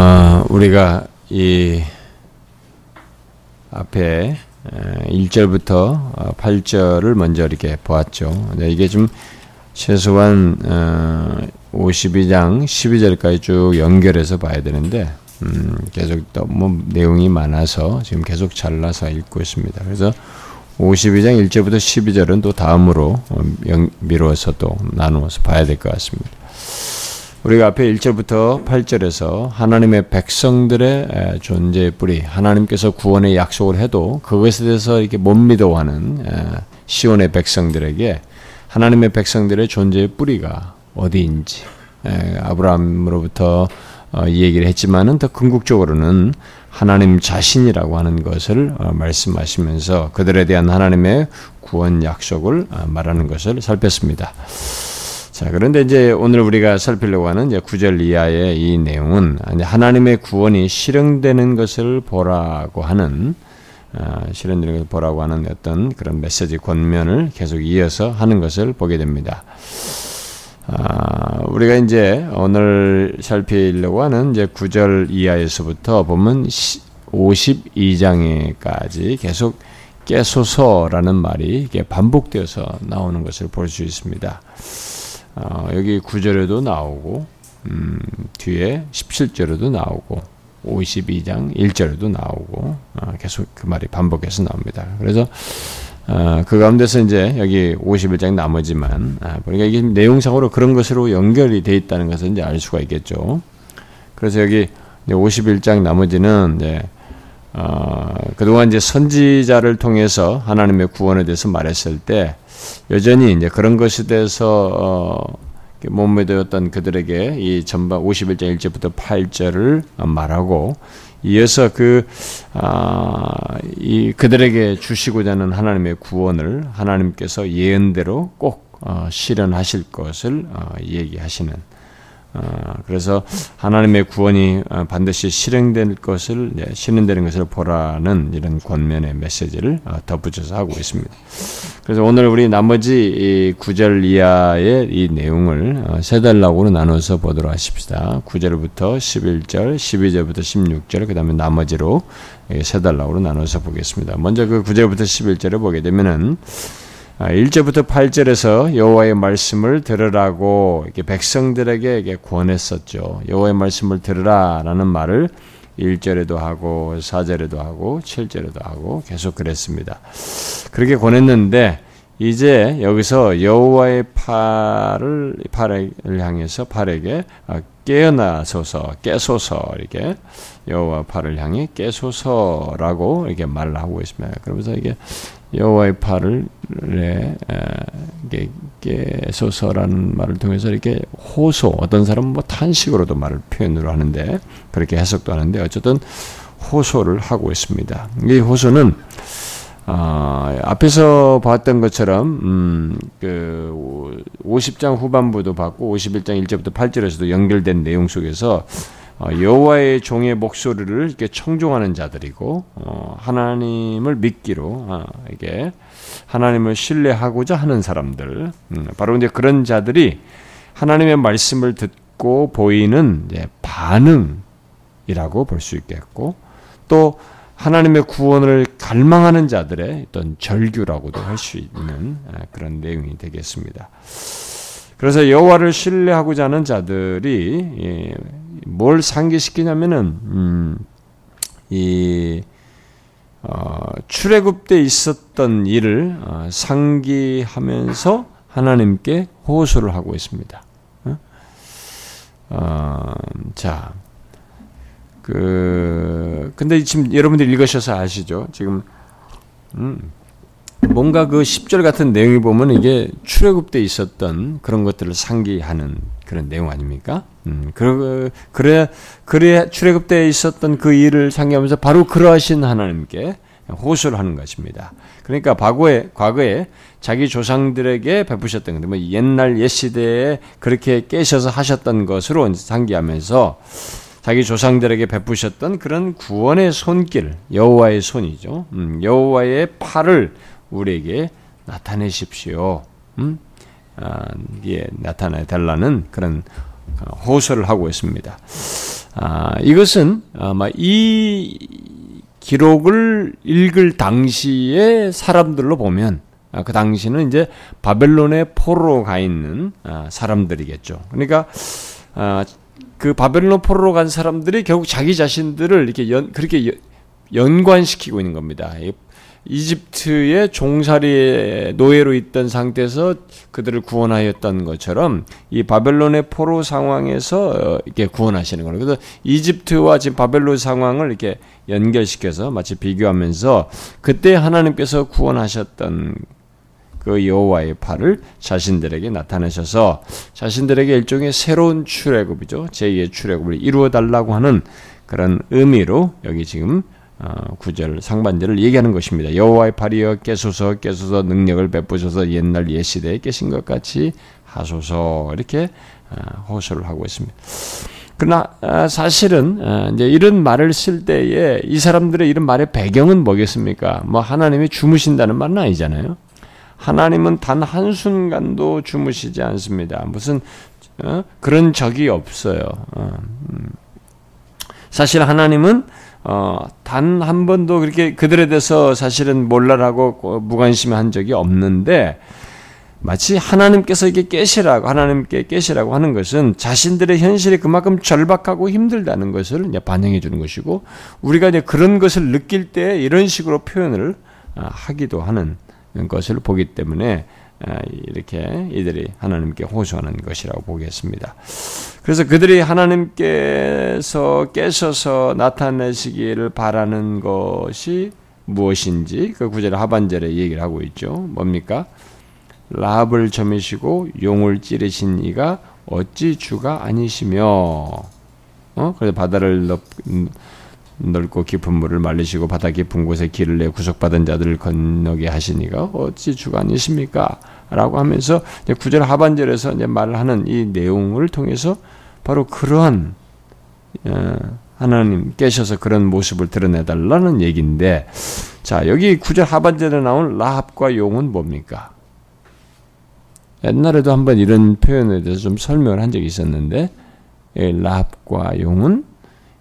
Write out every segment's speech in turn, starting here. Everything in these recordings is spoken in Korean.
어, 우리가 이 앞에 1절부터 8절을 어, 먼저 이렇게 보았죠. 이게 좀 최소한 52장 어, 12절까지 쭉 연결해서 봐야 되는데 음, 계속 너무 내용이 많아서 지금 계속 잘라서 읽고 있습니다. 그래서 52장 1절부터 12절은 또 다음으로 어, 미루어서 또 나누어서 봐야 될 것 같습니다. 우리가 앞에 1절부터 8절에서 하나님의 백성들의 존재의 뿌리, 하나님께서 구원의 약속을 해도 그것에 대해서 이렇게 못 믿어하는 시온의 백성들에게 하나님의 백성들의 존재의 뿌리가 어디인지 아브라함으로부터 어, 이 얘기를 했지만은 더 궁극적으로는 하나님 자신이라고 하는 것을 어, 말씀하시면서 그들에 대한 하나님의 구원 약속을 어, 말하는 것을 살폈습니다. 자, 그런데 이제 오늘 우리가 살피려고 하는 이제 9절 이하의 이 내용은 하나님의 구원이 실행되는 것을 보라고 하는 어, 실현되는 것을 보라고 하는 어떤 그런 메시지 권면을 계속 이어서 하는 것을 보게 됩니다. 아, 우리가 이제 오늘 살피려고 하는 이제 9절 이하에서부터 보면 52장에까지 계속 깨소서라는 말이 반복되어서 나오는 것을 볼 수 있습니다. 어, 여기 9절에도 나오고 음, 뒤에 17절에도 나오고 52장 1절에도 나오고 어, 계속 그 말이 반복해서 나옵니다. 그래서 어, 그 가운데서 이제 여기 51장 나머지만 아, 보니까 이게 내용상으로 그런 것으로 연결이 돼 있다는 것을 이제 알 수가 있겠죠. 그래서 여기 51장 나머지는 이제 어, 그동안 이제 선지자를 통해서 하나님의 구원에 대해서 말했을 때 여전히 이제 그런 것에 대해서 어, 못 믿었던 그들에게 이 전반 51장 1절부터 8절을 말하고 이어서 그, 아, 이 그들에게 주시고자 하는 하나님의 구원을 하나님께서 예언대로 꼭 어, 실현하실 것을 어, 얘기하시는 어, 그래서 하나님의 구원이 어, 반드시 실행될 것을 실현되는 것을 보라는 이런 권면의 메시지를 어, 덧붙여서 하고 있습니다. 그래서 오늘 우리 나머지 9절 이하의 이 내용을 세 달락으로 나눠서 보도록 하십시다. 9절부터 11절, 12절부터 16절, 그 다음에 나머지로 세 달락으로 나눠서 보겠습니다. 먼저 그 9절부터 11절을 보게 되면은 1절부터 아, 8절에서 여호와의 말씀을 들으라고 이렇게 백성들에게 권했었죠. 여호와의 말씀을 들으라라는 말을 1절에도 하고 4절에도 하고 7절에도 하고 계속 그랬습니다. 그렇게 권했는데 이제 여기서 여호와의 팔을 팔을 향해서 팔에게 아, 깨어나소서 깨소서 이렇게 여호와 팔을 향해 깨소서라고 이렇게 말을 하고 있습니다. 그러면서 이게 여호와의 팔을 깨소서라는 말을 통해서 이렇게 호소 어떤 사람은 뭐 탄식으로도 말을 표현으로 하는데 그렇게 해석도 하는데 어쨌든 호소를 하고 있습니다. 이 호소는 어, 앞에서 봤던 것처럼 음, 그 50장 후반부도 봤고 51장 1절부터 8절에서도 연결된 내용 속에서 어, 여호와의 종의 목소리를 이렇게 청종하는 자들이고 어, 하나님을 믿기로 어, 이게 하나님을 신뢰하고자 하는 사람들 음, 바로 이제 그런 자들이 하나님의 말씀을 듣고 보이는 반응이라고 볼 수 있겠고 또 하나님의 구원을 갈망하는 자들의 어떤 절규라고도 할 수 있는 그런 내용이 되겠습니다. 그래서 여호와를 신뢰하고자 하는 자들이 예, 뭘 상기시키냐면은 음, 이 어, 출애굽 때 있었던 일을 어, 상기하면서 하나님께 호소를 하고 있습니다. 어? 어, 자, 그 근데 지금 여러분들 읽으셔서 아시죠? 지금 음, 뭔가 그 10절 같은 내용이 보면 이게 출애굽 때 있었던 그런 것들을 상기하는 그런 내용 아닙니까? 음, 그, 그래, 그래, 출애굽 때 있었던 그 일을 상기하면서 바로 그러하신 하나님께 호소를 하는 것입니다. 그러니까 과거에, 과거에 자기 조상들에게 베푸셨던 건데, 뭐 옛날 옛 시대에 그렇게 깨셔서 하셨던 것으로 상기하면서 자기 조상들에게 베푸셨던 그런 구원의 손길, 여호와의 손이죠. 음, 여호와의 팔을 우리에게 나타내십시오. 음? 아, 예, 나타내 달라는 그런 호소를 하고 있습니다. 아, 이것은 아마 이 기록을 읽을 당시의 사람들로 보면 아, 그 당시는 이제 바벨론의 포로로 가 있는 아, 사람들이겠죠. 그러니까 아, 그 바벨론 포로로 간 사람들이 결국 자기 자신들을 이렇게 연, 그렇게 연관시키고 있는 겁니다. 이집트의 종살이 노예로 있던 상태에서 그들을 구원하였던 것처럼 이 바벨론의 포로 상황에서 어, 이렇게 구원하시는 거예요. 그래서 이집트와 지금 바벨론 상황을 이렇게 연결시켜서 마치 비교하면서 그때 하나님께서 구원하셨던 그 여호와의 팔을 자신들에게 나타내셔서 자신들에게 일종의 새로운 출애굽이죠. 제2의 출애굽을 이루어 달라고 하는 그런 의미로 여기 지금 어, 구절 상반절을 얘기하는 것입니다. 여호와의 팔이여 깨소서 깨소서 능력을 베푸셔서 옛날 옛 시대에 깨신 것 같이 하소서 이렇게 어, 호소를 하고 있습니다. 그러나 어, 사실은 이제 이런 말을 쓸 때에 이 사람들의 이런 말의 배경은 뭐겠습니까? 뭐 하나님이 주무신다는 말은 아니잖아요. 하나님은 단 한순간도 주무시지 않습니다. 무슨 그런 적이 없어요. 음. 사실 하나님은 어, 단 한 번도 그렇게 그들에 대해서 사실은 몰라라고 무관심한 적이 없는데 마치 하나님께서 이게 깨시라고 하나님께 깨시라고 하는 것은 자신들의 현실이 그만큼 절박하고 힘들다는 것을 이제 반영해 주는 것이고 우리가 이제 그런 것을 느낄 때 이런 식으로 표현을 아, 하기도 하는 것을 보기 때문에 아, 이렇게 이들이 하나님께 호소하는 것이라고 보겠습니다. 그래서 그들이 하나님께서 깨셔서 나타내시기를 바라는 것이 무엇인지 그 구절 하반절에 얘기를 하고 있죠. 뭡니까? 라합을 점이시고 용을 찌르신 이가 어찌 주가 아니시며 어? 그래서 바다를 넓, 넓고 깊은 물을 말리시고 바다 깊은 곳에 길을 내 구속받은 자들을 건너게 하시니가 어찌 주가 아니십니까? 라고 하면서 구절 하반절에서 이제 말을 하는 이 내용을 통해서 바로 그러한 어, 하나님 깨셔서 그런 모습을 드러내달라는 얘기인데 자 여기 구절 하반절에 나온 라합과 용은 뭡니까? 옛날에도 한번 이런 표현에 대해서 좀 설명을 한 적이 있었는데 라합과 용은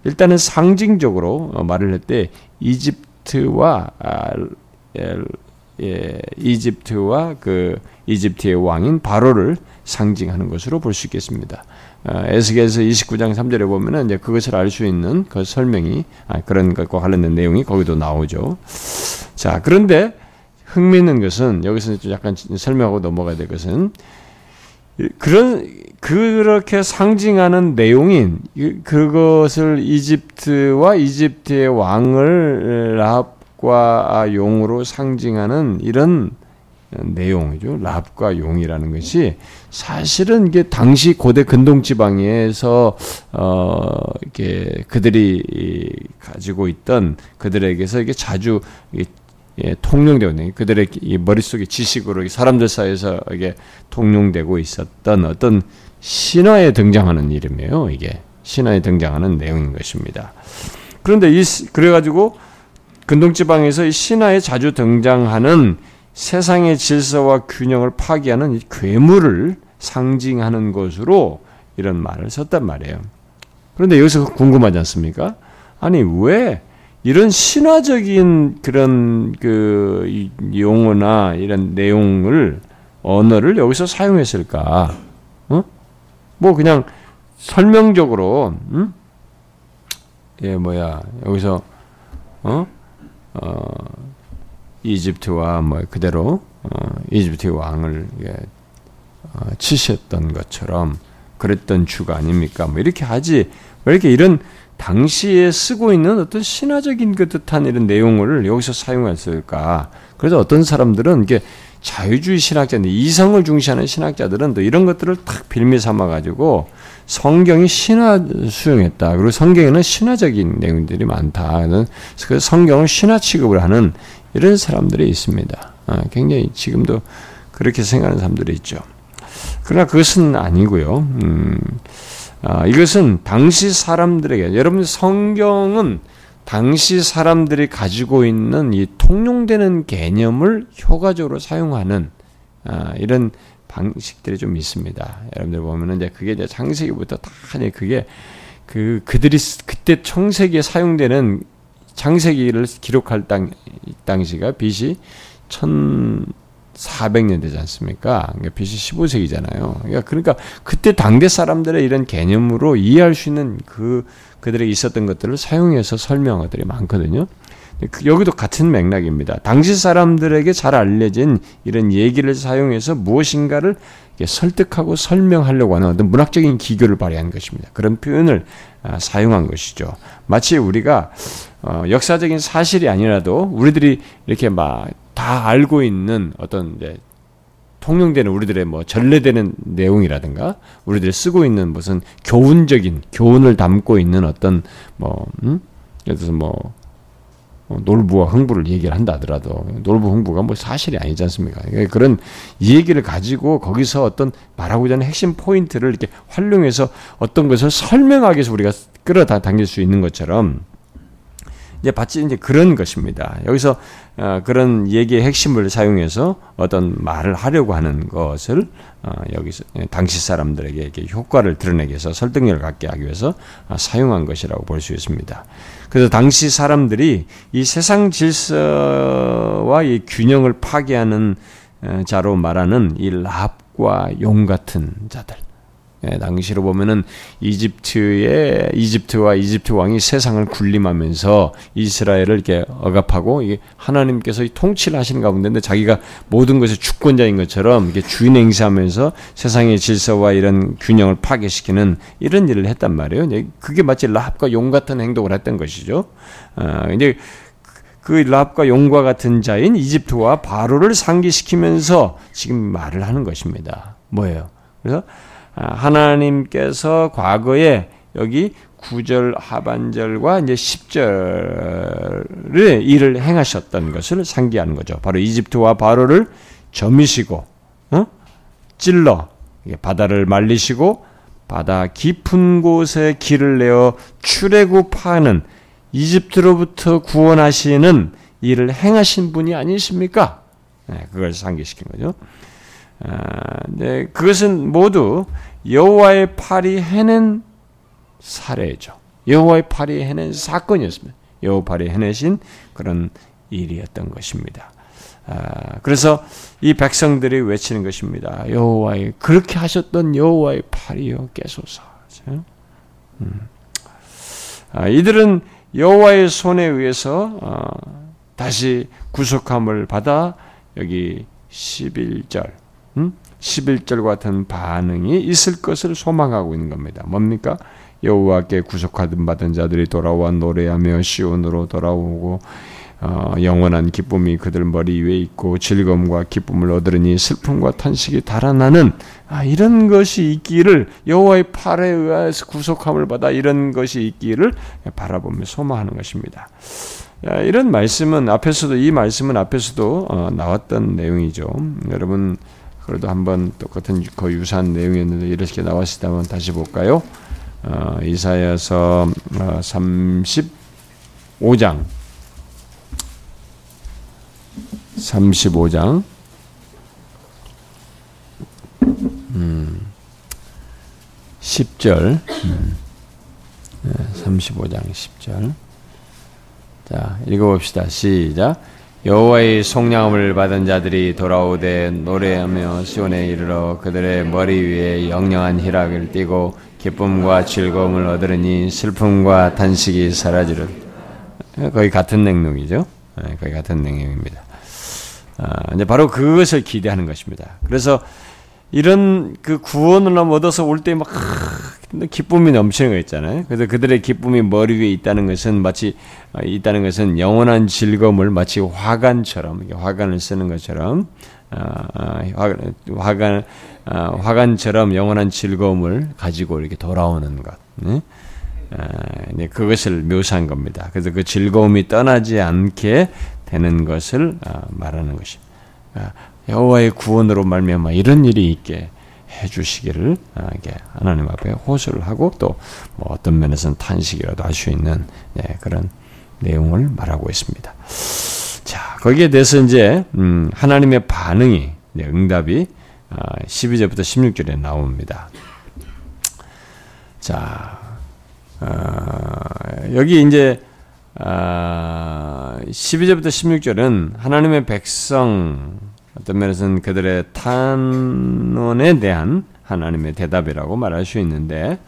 일단은 상징적으로 어, 말을 할 때 이집트와 아, 예, 이집트와 그 이집트의 왕인 바로를 상징하는 것으로 볼 수 있겠습니다. 어, 에스겔서 29장 3절에 보면은 이제 그것을 알 수 있는 그 설명이 아, 그런 것과 관련된 내용이 거기도 나오죠. 자, 그런데 흥미있는 것은 여기서 좀 약간 설명하고 넘어가야 될 것은 그런 그렇게 상징하는 내용인 그것을 이집트와 이집트의 왕을 라 합과 용으로 상징하는 이런 내용이죠. 랍과 용이라는 것이 사실은 이게 당시 고대 근동 지방에서 어 이렇게 그들이 가지고 있던 그들에게서 이게 자주 예, 통용되고 있는 그들의 머릿속에 지식으로 사람들 사이에서 이게 통용되고 있었던 어떤 신화에 등장하는 이름이에요. 이게 신화에 등장하는 내용인 것입니다. 그런데 이 그래 가지고 근동 지방에서 이 신화에 자주 등장하는 세상의 질서와 균형을 파괴하는 이 괴물을 상징하는 것으로 이런 말을 썼단 말이에요. 그런데 여기서 궁금하지 않습니까? 아니 왜 이런 신화적인 그런 그 용어나 이런 내용을 언어를 여기서 사용했을까? 어? 뭐 그냥 설명적으로 음? 예 뭐야 여기서 어? 어 이집트와 뭐 그대로 어, 이집트의 왕을 예, 어, 치셨던 것처럼 그랬던 주가 아닙니까? 뭐 이렇게 하지 왜 이렇게 이런 당시에 쓰고 있는 어떤 신화적인 그 듯한 이런 내용을 여기서 사용했을까? 그래서 어떤 사람들은 이게 자유주의 신학자인데 이성을 중시하는 신학자들은 또 이런 것들을 탁 빌미 삼아 가지고 성경이 신화 수용했다. 그리고 성경에는 신화적인 내용들이 많다. 그래서 성경을 신화 취급을 하는 이런 사람들이 있습니다. 아, 굉장히 지금도 그렇게 생각하는 사람들이 있죠. 그러나 그것은 아니고요. 음, 아, 이것은 당시 사람들에게 여러분 성경은 당시 사람들이 가지고 있는 이 통용되는 개념을 효과적으로 사용하는 아, 이런 방식들이 좀 있습니다. 여러분들 보면은 이제 그게 이제 창세기부터 다 그게 그 그들이 그때 청세기에 사용되는 창세기를 기록할 당 당시가 BC 1400년 되지 않습니까? 그러니까 BC 15세기잖아요. 그러니까, 그러니까 그때 당대 사람들의 이런 개념으로 이해할 수 있는 그 그들에게 있었던 것들을 사용해서 설명한 것들이 많거든요. 그 여기도 같은 맥락입니다. 당시 사람들에게 잘 알려진 이런 얘기를 사용해서 무엇인가를 설득하고 설명하려고 하는 어떤 문학적인 기교를 발휘한 것입니다. 그런 표현을 아, 사용한 것이죠. 마치 우리가 어, 역사적인 사실이 아니라도 우리들이 이렇게 막 다 알고 있는 어떤 통용되는 우리들의 뭐 전래되는 내용이라든가 우리들이 쓰고 있는 무슨 교훈적인 교훈을 담고 있는 어떤 뭐 음? 예를 들어서 뭐 어, 놀부와 흥부를 얘기를 한다 하더라도 놀부 흥부가 뭐 사실이 아니지 않습니까? 그러니까 그런 얘기를 가지고 거기서 어떤 말하고자 하는 핵심 포인트를 이렇게 활용해서 어떤 것을 설명하기 위해서 우리가 끌어당길 수 있는 것처럼 이제 마치 이제 그런 것입니다. 여기서 어, 그런 얘기의 핵심을 사용해서 어떤 말을 하려고 하는 것을 어, 여기서 예, 당시 사람들에게 이렇게 효과를 드러내기 위해서 설득력을 갖게 하기 위해서 어, 사용한 것이라고 볼 수 있습니다. 그래서 당시 사람들이 이 세상 질서와 이 균형을 파괴하는 어, 자로 말하는 이 랍과 용 같은 자들 예, 당시로 보면은 이집트의 이집트와 이집트 왕이 세상을 군림하면서 이스라엘을 이렇게 억압하고 이게 하나님께서 통치를 하시는 가운데 자기가 모든 것의 주권자인 것처럼 이렇게 주인 행사하면서 세상의 질서와 이런 균형을 파괴시키는 이런 일을 했단 말이에요. 그게 마치 라합과 용 같은 행동을 했던 것이죠. 아, 이제 그 라합과 용과 같은 자인 이집트와 바로를 상기시키면서 지금 말을 하는 것입니다. 뭐예요? 그래서 아, 하나님께서 과거에 여기 9절 하반절과 이제 10절의 일을 행하셨던 것을 상기하는 거죠. 바로 이집트와 바로를 점이시고 어? 찔러 바다를 말리시고 바다 깊은 곳에 길을 내어 출애굽하는 이집트로부터 구원하시는 일을 행하신 분이 아니십니까? 네, 그걸 상기시킨 거죠. 아, 네, 그것은 모두 여호와의 팔이 해낸 사례죠. 여호와의 팔이 해낸 사건이었습니다. 여호와 팔이 해내신 그런 일이었던 것입니다. 아, 그래서 이 백성들이 외치는 것입니다. 여호와의 그렇게 하셨던 여호와의 팔이요 깨소서. 음. 아, 이들은 여호와의 손에 의해서 어, 다시 구속함을 받아 여기 11절 음? 11절 같은 반응이 있을 것을 소망하고 있는 겁니다. 뭡니까? 여호와께 구속하든 받은 자들이 돌아와 노래하며 시온으로 돌아오고 어, 영원한 기쁨이 그들 머리 위에 있고 즐거움과 기쁨을 얻으니 슬픔과 탄식이 달아나는 아, 이런 것이 있기를 여호와의 팔에 의해서 구속함을 받아 이런 것이 있기를 바라보며 소망하는 것입니다. 야, 이런 말씀은 앞에서도 이 말씀은 앞에서도 어, 나왔던 내용이죠. 여러분 그래도 한번 똑같은 거의 유사한 내용이었는데 이렇게 한번 다시 볼까요? 어, 이사야서 어, 35장. 35장. 음, 10절. 음, 35장 10절. 자 읽어봅시다. 시작 여호와의 속량함을 받은 자들이 돌아오되 노래하며 시온에 이르러 그들의 머리 위에 영영한 희락을 띠고 기쁨과 즐거움을 얻으니 슬픔과 탄식이 사라지는 거의 같은 내용이죠. 네, 거의 같은 내용입니다. 아, 이제 바로 그것을 기대하는 것입니다. 그래서 이런 그 구원을 얻어서 올 때 막 기쁨이 넘치는 거 있잖아요. 그래서 그들의 기쁨이 머리 위에 있다는 것은 마치 어, 있다는 것은 영원한 즐거움을 마치 화관처럼 화관을 쓰는 것처럼 어, 어, 화관 화관처럼 영원한 즐거움을 가지고 이렇게 돌아오는 것. 네? 그것을 묘사한 겁니다. 그래서 그 즐거움이 떠나지 않게 되는 것을 말하는 것입니다. 여호와의 구원으로 말미암아 이런 일이 있게 해주시기를 아, 하나님 앞에 호소를 하고 또 뭐 어떤 면에서는 탄식이라도 할 수 있는 네, 그런 내용을 말하고 있습니다. 자 거기에 대해서 이제 음, 하나님의 반응이 네, 응답이 12절부터 아, 16절에 나옵니다. 자 어, 여기 이제 아, 12절부터 16절은 하나님의 백성 어떤 면에서는 그들의 탄원에 대한 하나님의 대답이라고 말할 수 있는데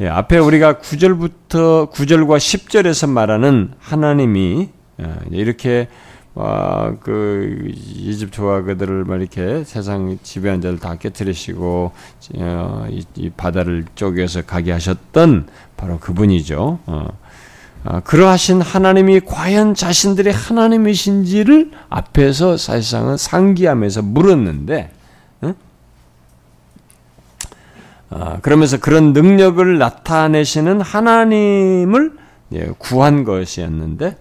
예, 앞에 우리가 9절부터 9절과 10절에서 말하는 하나님이 예, 이렇게 와, 그 이집트와 그들을 막 이렇게 세상 지배한 자를 다 깨뜨리시고 어, 이, 이, 바다를 쪼개서 가게 하셨던 바로 그분이죠. 어. 어, 그러하신 하나님이 과연 자신들의 하나님이신지를 앞에서 사실상은 상기하면서 물었는데, 어? 어, 그러면서 그런 능력을 나타내시는 하나님을 예, 구한 것이었는데,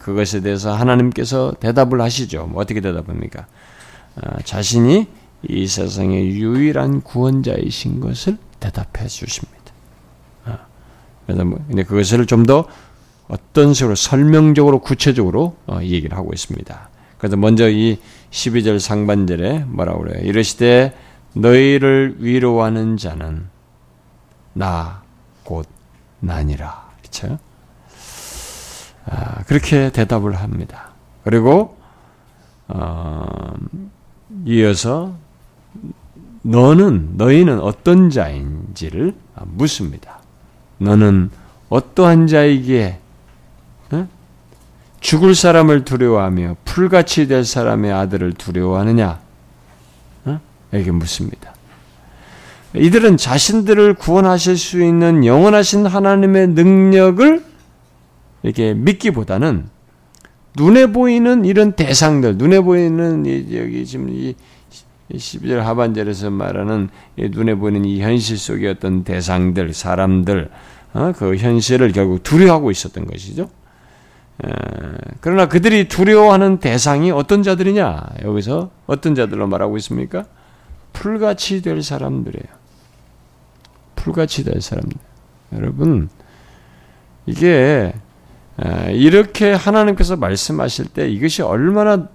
그것에 대해서 하나님께서 대답을 하시죠. 뭐 어떻게 대답합니까? 어, 자신이 이 세상의 유일한 구원자이신 것을 대답해 주십니다. 어, 그래서 뭐, 그것을 좀 더 어떤 식으로 설명적으로 구체적으로 어, 얘기를 하고 있습니다. 그래서 먼저 이 12절 상반절에 뭐라고 그래요? 이르시되 너희를 위로하는 자는 나 곧 나니라. 그렇죠? 아, 그렇게 대답을 합니다. 그리고 어, 이어서 너는 너희는 어떤 자인지를 묻습니다. 너는 어떠한 자이기에 어? 죽을 사람을 두려워하며 풀같이 될 사람의 아들을 두려워하느냐? 어? 이렇게 묻습니다. 이들은 자신들을 구원하실 수 있는 영원하신 하나님의 능력을 이렇게 믿기보다는 눈에 보이는 이런 대상들, 눈에 보이는 여기 지금 이 12절 하반절에서 말하는 눈에 보이는 이 현실 속의 어떤 대상들, 사람들, 어? 그 현실을 결국 두려워하고 있었던 것이죠. 그러나 그들이 두려워하는 대상이 어떤 자들이냐? 여기서 어떤 자들로 말하고 있습니까? 풀같이 될 사람들이에요. 풀같이 될 사람들. 여러분, 이게 이렇게 하나님께서 말씀하실 때 이것이 얼마나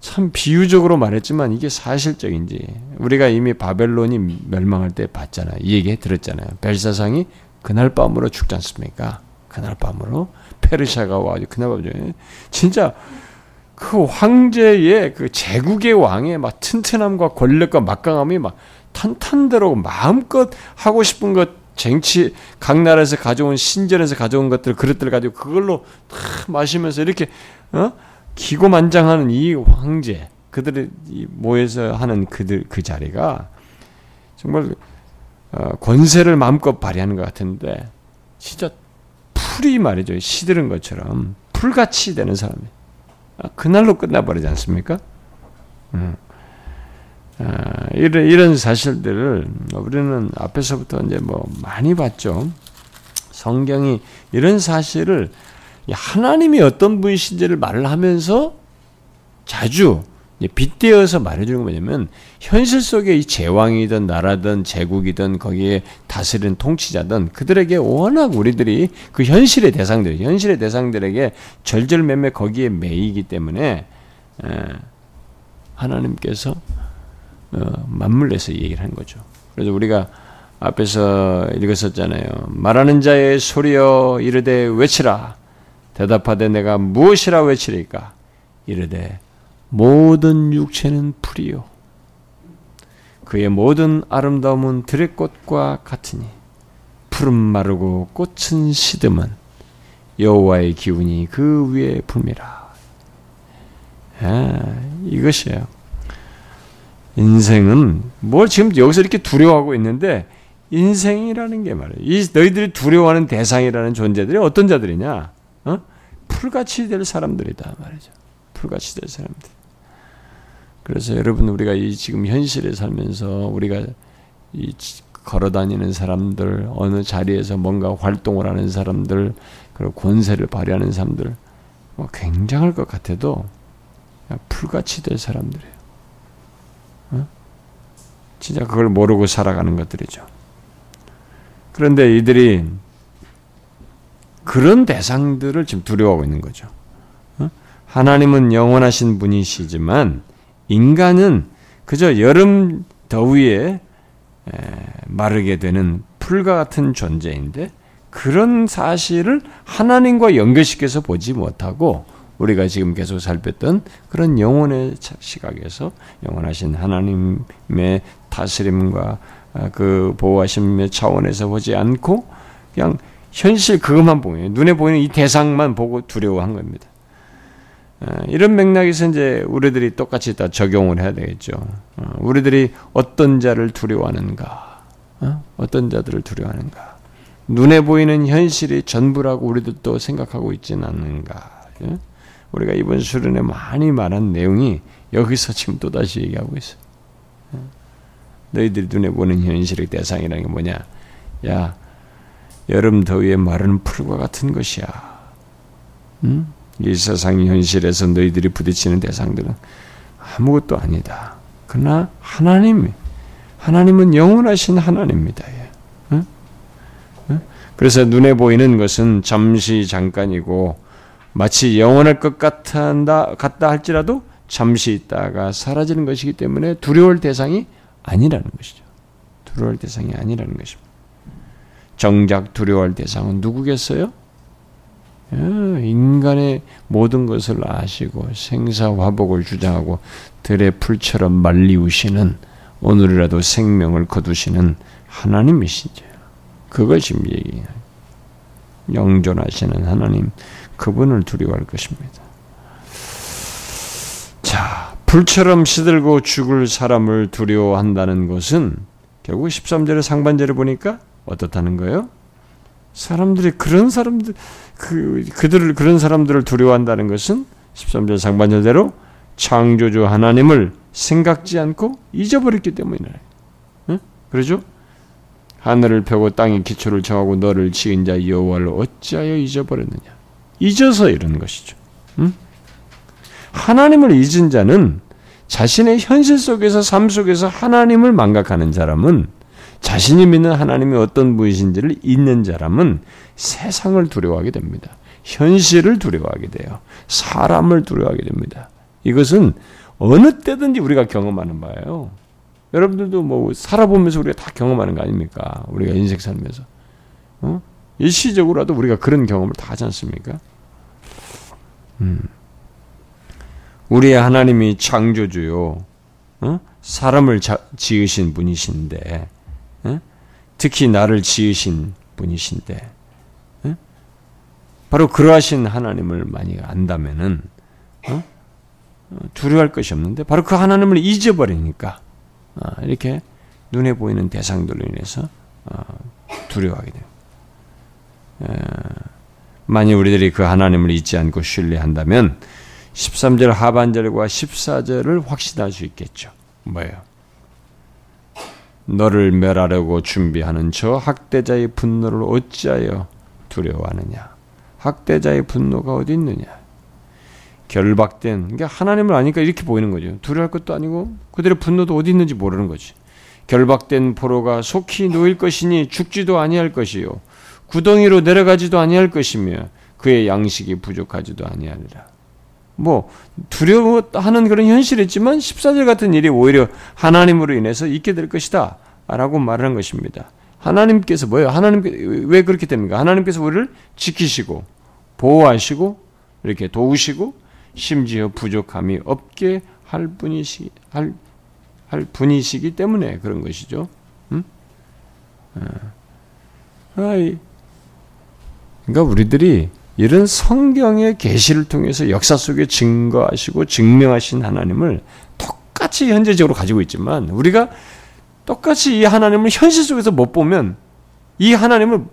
참 비유적으로 말했지만 이게 사실적인지 우리가 이미 바벨론이 멸망할 때 봤잖아요. 이 얘기 들었잖아요. 벨사상이 그날 밤으로 죽지 않습니까? 그날 밤으로 페르시아가 와가지고 그날 밤에 진짜 그 황제의 그 제국의 왕의 막 튼튼함과 권력과 막강함이 막 탄탄대로 마음껏 하고 싶은 것 쟁취 각 나라에서 가져온 신전에서 가져온 것들 그릇들 가지고 그걸로 다 마시면서 이렇게 어? 기고만장하는 이 황제 그들이 모여서 하는 그들 그 자리가 정말 어, 권세를 마음껏 발휘하는 것 같은데 진짜 풀이 말이죠 시들은 것처럼 풀같이 되는 사람이 아, 그날로 끝나버리지 않습니까? 음. 아, 이런, 이런 사실들을 우리는 앞에서부터 이제 뭐 많이 봤죠. 성경이 이런 사실을 하나님이 어떤 분이신지를 말을 하면서 자주 빗대어서 말해주는 거 뭐냐면 현실 속에 이 제왕이든 나라든 제국이든 거기에 다스리는 통치자든 그들에게 워낙 우리들이 그 현실의 대상들, 현실의 대상들에게 절절매매 거기에 매이기 때문에 하나님께서 어, 맞물려서 얘기를 한 거죠. 그래서 우리가 앞에서 읽었었잖아요. 말하는 자의 소리여 이르되 외치라. 대답하되 내가 무엇이라 외치리까? 이르되 모든 육체는 풀이요. 그의 모든 아름다움은 들의 꽃과 같으니 푸른 마르고 꽃은 시듬은 여호와의 기운이 그 위에 붐이라. 아, 이것이에요. 인생은 뭘 지금 여기서 이렇게 두려워하고 있는데 인생이라는 게 말이에요. 이 너희들이 두려워하는 대상이라는 존재들이 어떤 자들이냐? 어? 풀같이 될 사람들이다 말이죠. 풀같이 될 사람들. 그래서 여러분 우리가 이 지금 현실에 살면서 우리가 이 걸어 다니는 사람들, 어느 자리에서 뭔가 활동을 하는 사람들, 그리고 권세를 발휘하는 사람들, 뭐 굉장할 것 같아도 풀같이 될 사람들이에요. 진짜 그걸 모르고 살아가는 것들이죠. 그런데 이들이 그런 대상들을 지금 두려워하고 있는 거죠. 어? 하나님은 영원하신 분이시지만 인간은 그저 여름 더위에 마르게 되는 풀과 같은 존재인데 그런 사실을 하나님과 연결시켜서 보지 못하고 우리가 지금 계속 살폈던 그런 영혼의 시각에서 영원하신 하나님의 다스림과 아, 그 보호하심의 차원에서 보지 않고 그냥 현실 그것만 보여요. 눈에 보이는 이 대상만 보고 두려워한 겁니다. 아, 이런 맥락에서 이제 우리들이 똑같이 다 적용을 해야 되겠죠. 어, 우리들이 어떤 자를 두려워하는가, 어? 어떤 자들을 두려워하는가. 눈에 보이는 현실이 전부라고 우리들도 생각하고 있지는 않는가. 예? 우리가 이번 수련에 많이 말한 내용이 여기서 지금 또 다시 얘기하고 있어요. 예? 너희들이 눈에 보는 현실의 대상이라는 게 뭐냐? 야, 여름 더위에 마르는 풀과 같은 것이야. 응? 이 세상 현실에서 너희들이 부딪히는 대상들은 아무것도 아니다. 그러나 하나님, 하나님은 영원하신 하나님입니다. 응? 응? 그래서 눈에 보이는 것은 잠시 잠깐이고 마치 영원할 것 같다, 같다 할지라도 잠시 있다가 사라지는 것이기 때문에 두려울 대상이 아니라는 것이죠. 두려울 대상이 아니라는 것입니다. 정작 두려워할 대상은 누구겠어요? 예, 인간의 모든 것을 아시고 생사화복을 주장하고 들의 풀처럼 말리우시는 오늘이라도 생명을 거두시는 하나님이시죠. 그걸 지금 얘기해요. 영존하시는 하나님, 그분을 두려워할 것입니다. 자, 불처럼 시들고 죽을 사람을 두려워한다는 것은 결국 13절의 상반절을 보니까 어떻다는 거예요? 사람들이 그런 사람들 그 그들을 그런 사람들을 두려워한다는 것은 13절 상반절대로 창조주 하나님을 생각지 않고 잊어버렸기 때문이래. 응? 그러죠? 하늘을 펴고 땅에 기초를 정하고 너를 지은 자 여호와를 어찌하여 잊어버렸느냐? 잊어서 이런 것이죠. 응? 하나님을 잊은 자는 자신의 현실 속에서 삶 속에서 하나님을 망각하는 사람은 자신이 믿는 하나님이 어떤 분이신지를 잊는 사람은 세상을 두려워하게 됩니다. 현실을 두려워하게 돼요. 사람을 두려워하게 됩니다. 이것은 어느 때든지 우리가 경험하는 바예요. 여러분들도 뭐 살아보면서 우리가 다 경험하는 거 아닙니까? 우리가 인생 살면서. 어? 일시적으로라도 우리가 그런 경험을 다 하지 않습니까? 음. 우리의 하나님이 창조주요. 어? 사람을 자, 지으신 분이신데 특히 나를 지으신 분이신데 바로 그러하신 하나님을 많이 안다면은 어? 어? 두려워할 것이 없는데 바로 그 하나님을 잊어버리니까 어, 이렇게 눈에 보이는 대상들로 인해서 두려워하게 돼요. 만약 우리들이 그 하나님을 잊지 않고 신뢰한다면 13절 하반절과 14절을 확신할 수 있겠죠. 뭐예요? 너를 멸하려고 준비하는 저 학대자의 분노를 어찌하여 두려워하느냐? 학대자의 분노가 어디 있느냐? 결박된, 그러니까 하나님을 아니까 이렇게 보이는 거죠. 두려워할 것도 아니고 그들의 분노도 어디 있는지 모르는 거지. 결박된 포로가 속히 놓일 것이니 죽지도 아니할 것이요. 구덩이로 내려가지도 아니할 것이며 그의 양식이 부족하지도 아니하리라. 뭐 두려워하는 그런 현실이지만 14절 같은 일이 오히려 하나님으로 인해서 있게 될 것이다 라고 말하는 것입니다. 하나님께서 뭐예요? 하나님 왜 그렇게 됩니까? 하나님께서 우리를 지키시고 보호하시고 이렇게 도우시고 심지어 부족함이 없게 할 분이시 할, 할 분이시기 때문에 그런 것이죠. 음? 아이, 그러니까 우리들이 이런 성경의 계시를 통해서 역사 속에 증거하시고 증명하신 하나님을 똑같이 현재적으로 가지고 있지만 우리가 똑같이 이 하나님을 현실 속에서 못 보면 이 하나님을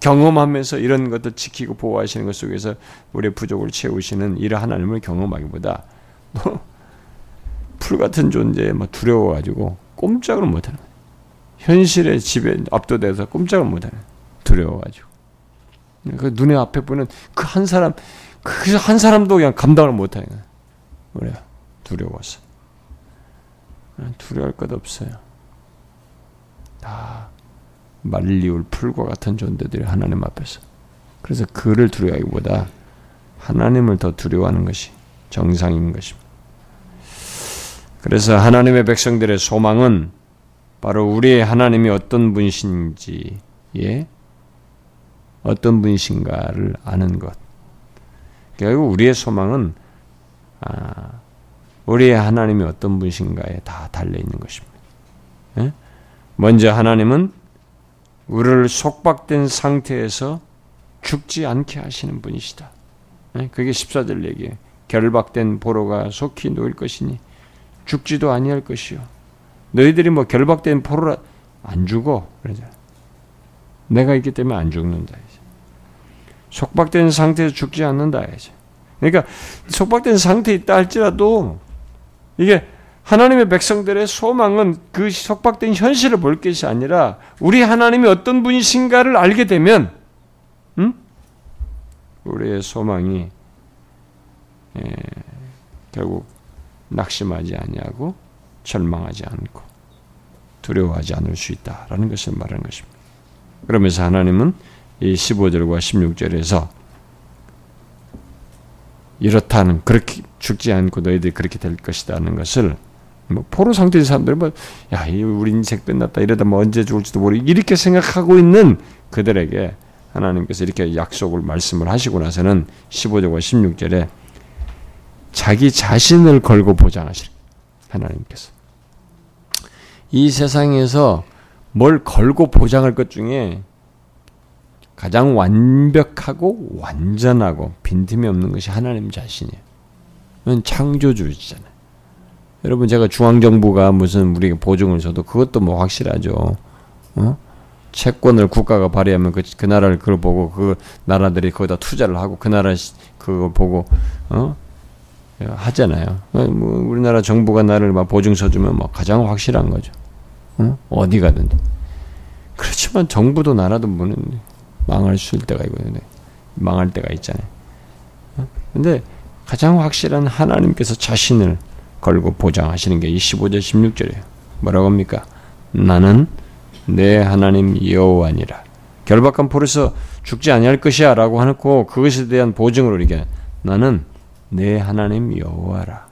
경험하면서 이런 것들 지키고 보호하시는 것 속에서 우리의 부족을 채우시는 이런 하나님을 경험하기보다 풀 같은 존재에 막 두려워가지고 꼼짝을 못하는 현실의 집에 압도돼서 꼼짝을 못하는 두려워가지고. 그 눈에 앞에 보는 그 한 사람, 그 한 사람도 그냥 감당을 못하는 거예요. 그래요. 두려워서. 두려워할 것 없어요. 다 말리울 풀과 같은 존재들이 하나님 앞에서. 그래서 그를 두려워하기보다 하나님을 더 두려워하는 것이 정상인 것입니다. 그래서 하나님의 백성들의 소망은 바로 우리의 하나님이 어떤 분이신지, 예? 어떤 분이신가를 아는 것. 결국 우리의 소망은 아, 우리의 하나님이 어떤 분이신가에 다 달려 있는 것입니다. 예? 먼저 하나님은 우리를 속박된 상태에서 죽지 않게 하시는 분이시다. 예? 그게 14절 얘기예요. 결박된 포로가 속히 놓일 것이니 죽지도 아니할 것이요. 너희들이 뭐 결박된 포로라 안 죽어. 그러죠. 내가 있기 때문에 안 죽는다. 이제. 속박된 상태에서 죽지 않는다. 이제. 그러니까 속박된 상태에 있다 할지라도 이게 하나님의 백성들의 소망은 그 속박된 현실을 볼 것이 아니라 우리 하나님이 어떤 분이신가를 알게 되면 음? 우리의 소망이 예, 결국 낙심하지 아니하고 절망하지 않고 두려워하지 않을 수 있다라는 것을 말하는 것입니다. 그러면서 하나님은 이 15절과 16절에서 이렇다는 그렇게 죽지 않고 너희들이 그렇게 될 것이다는 것을 뭐 포로 상태인 사람들은 뭐, 야, 우리 인생 끝났다 이러다 뭐 언제 죽을지도 모르 이렇게 생각하고 있는 그들에게 하나님께서 이렇게 약속을 말씀을 하시고 나서는 15절과 16절에 자기 자신을 걸고 보장하실 하나님께서. 이 세상에서 뭘 걸고 보장할 것 중에 가장 완벽하고 완전하고 빈틈이 없는 것이 하나님 자신이에요. 창조주잖아요. 여러분 제가 중앙정부가 무슨 우리가 보증을 줘도 그것도 뭐 확실하죠. 어? 채권을 국가가 발휘하면 그, 그 나라를 그걸 보고 그 나라들이 거기다 투자를 하고 그 나라 그거 보고 어 하잖아요. 어, 뭐 우리나라 정부가 나를 막 보증 서주면 뭐 가장 확실한 거죠. 어? 어디 가든. 그렇지만 정부도 나라도 뭐는 망할 수 때가 있거든요. 망할 때가 있잖아요. 어? 근데 가장 확실한 하나님께서 자신을 걸고 보장하시는 게 25절 16절이에요. 뭐라고 합니까? 나는 내 하나님 여호와니라. 결박한 포로서 죽지 아니할 것이야라고 하고 그것에 대한 보증으로 이게 나는 내 하나님 여호와라.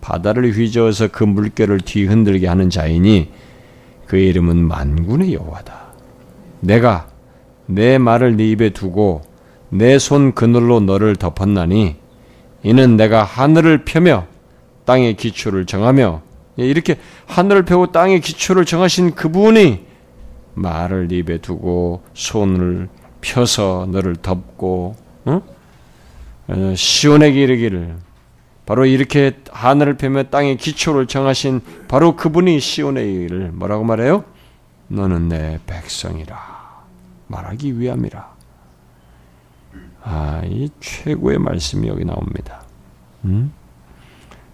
바다를 휘저어서 그 물결을 뒤흔들게 하는 자이니 그 이름은 만군의 여호와다. 내가 내 말을 네 입에 두고 내 손 그늘로 너를 덮었나니 이는 내가 하늘을 펴며 땅의 기초를 정하며 예, 이렇게 하늘을 펴고 땅의 기초를 정하신 그분이 말을 입에 두고 손을 펴서 너를 덮고 어? 어 시온에게 이르기를 바로 이렇게 하늘을 펴며 땅의 기초를 정하신 바로 그분이 시온에 이를 뭐라고 말해요? 너는 내 백성이라 말하기 위함이라. 아, 이 최고의 말씀이 여기 나옵니다. 음?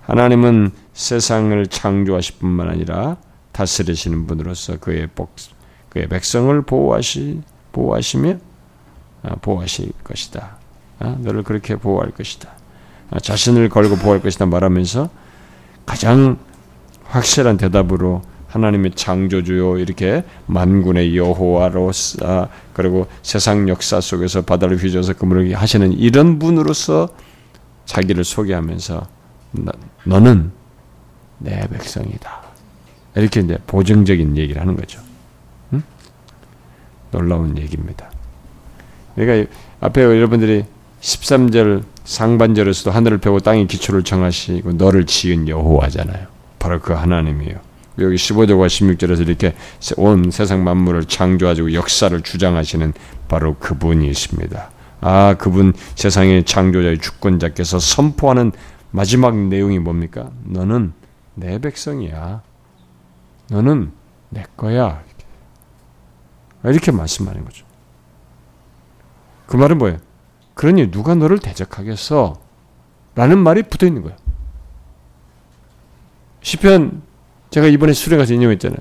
하나님은 세상을 창조하실 뿐만 아니라 다스리시는 분으로서 그의 복, 그의 백성을 보호하시, 보호하시며 아, 보호하실 것이다. 아, 너를 그렇게 보호할 것이다. 아, 자신을 걸고 보호할 것이다 말하면서 가장 확실한 대답으로 하나님의 창조주요 이렇게 만군의 여호와로서 그리고 세상 역사 속에서 바다를 휘저어서 그물을 하시는 이런 분으로서 자기를 소개하면서 너는 내 백성이다. 이렇게 이제 보증적인 얘기를 하는 거죠. 응? 놀라운 얘기입니다. 그러니까 앞에 여러분들이 13절 상반절에서도 하늘을 펴고 땅의 기초를 정하시고 너를 지은 여호와잖아요. 바로 그 하나님이에요. 여기 15절과 16절에서 이렇게 온 세상 만물을 창조하시고 역사를 주장하시는 바로 그분이 있습니다. 아, 그분 세상의 창조자의 주권자께서 선포하는 마지막 내용이 뭡니까? 너는 내 백성이야. 너는 내 거야. 이렇게 말씀하는 거죠. 그 말은 뭐예요? 그러니 누가 너를 대적하겠어? 라는 말이 붙어 있는 거예요. 시편 제가 이번에 수레 가서 인용했잖아요.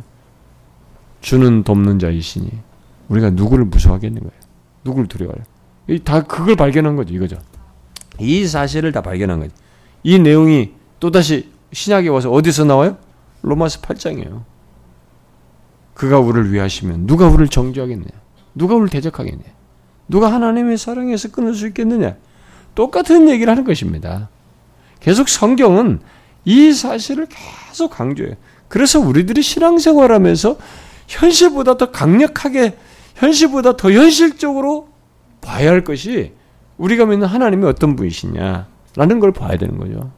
주는 돕는 자이시니 우리가 누구를 무서워하겠는 거예요. 누구를 두려워해요. 다 그걸 발견한 거죠. 이거죠. 이 사실을 다 발견한 거죠. 이 내용이 또다시 신약에 와서 어디서 나와요? 로마서 8장이에요. 그가 우리를 위하시면 누가 우리를 정죄하겠냐? 누가 우리를 대적하겠냐? 누가 하나님의 사랑에서 끊을 수 있겠느냐? 똑같은 얘기를 하는 것입니다. 계속 성경은 이 사실을 계속 강조해요. 그래서 우리들이 신앙생활하면서 현실보다 더 강력하게 현실보다 더 현실적으로 봐야 할 것이 우리가 믿는 하나님이 어떤 분이시냐라는 걸 봐야 되는 거죠.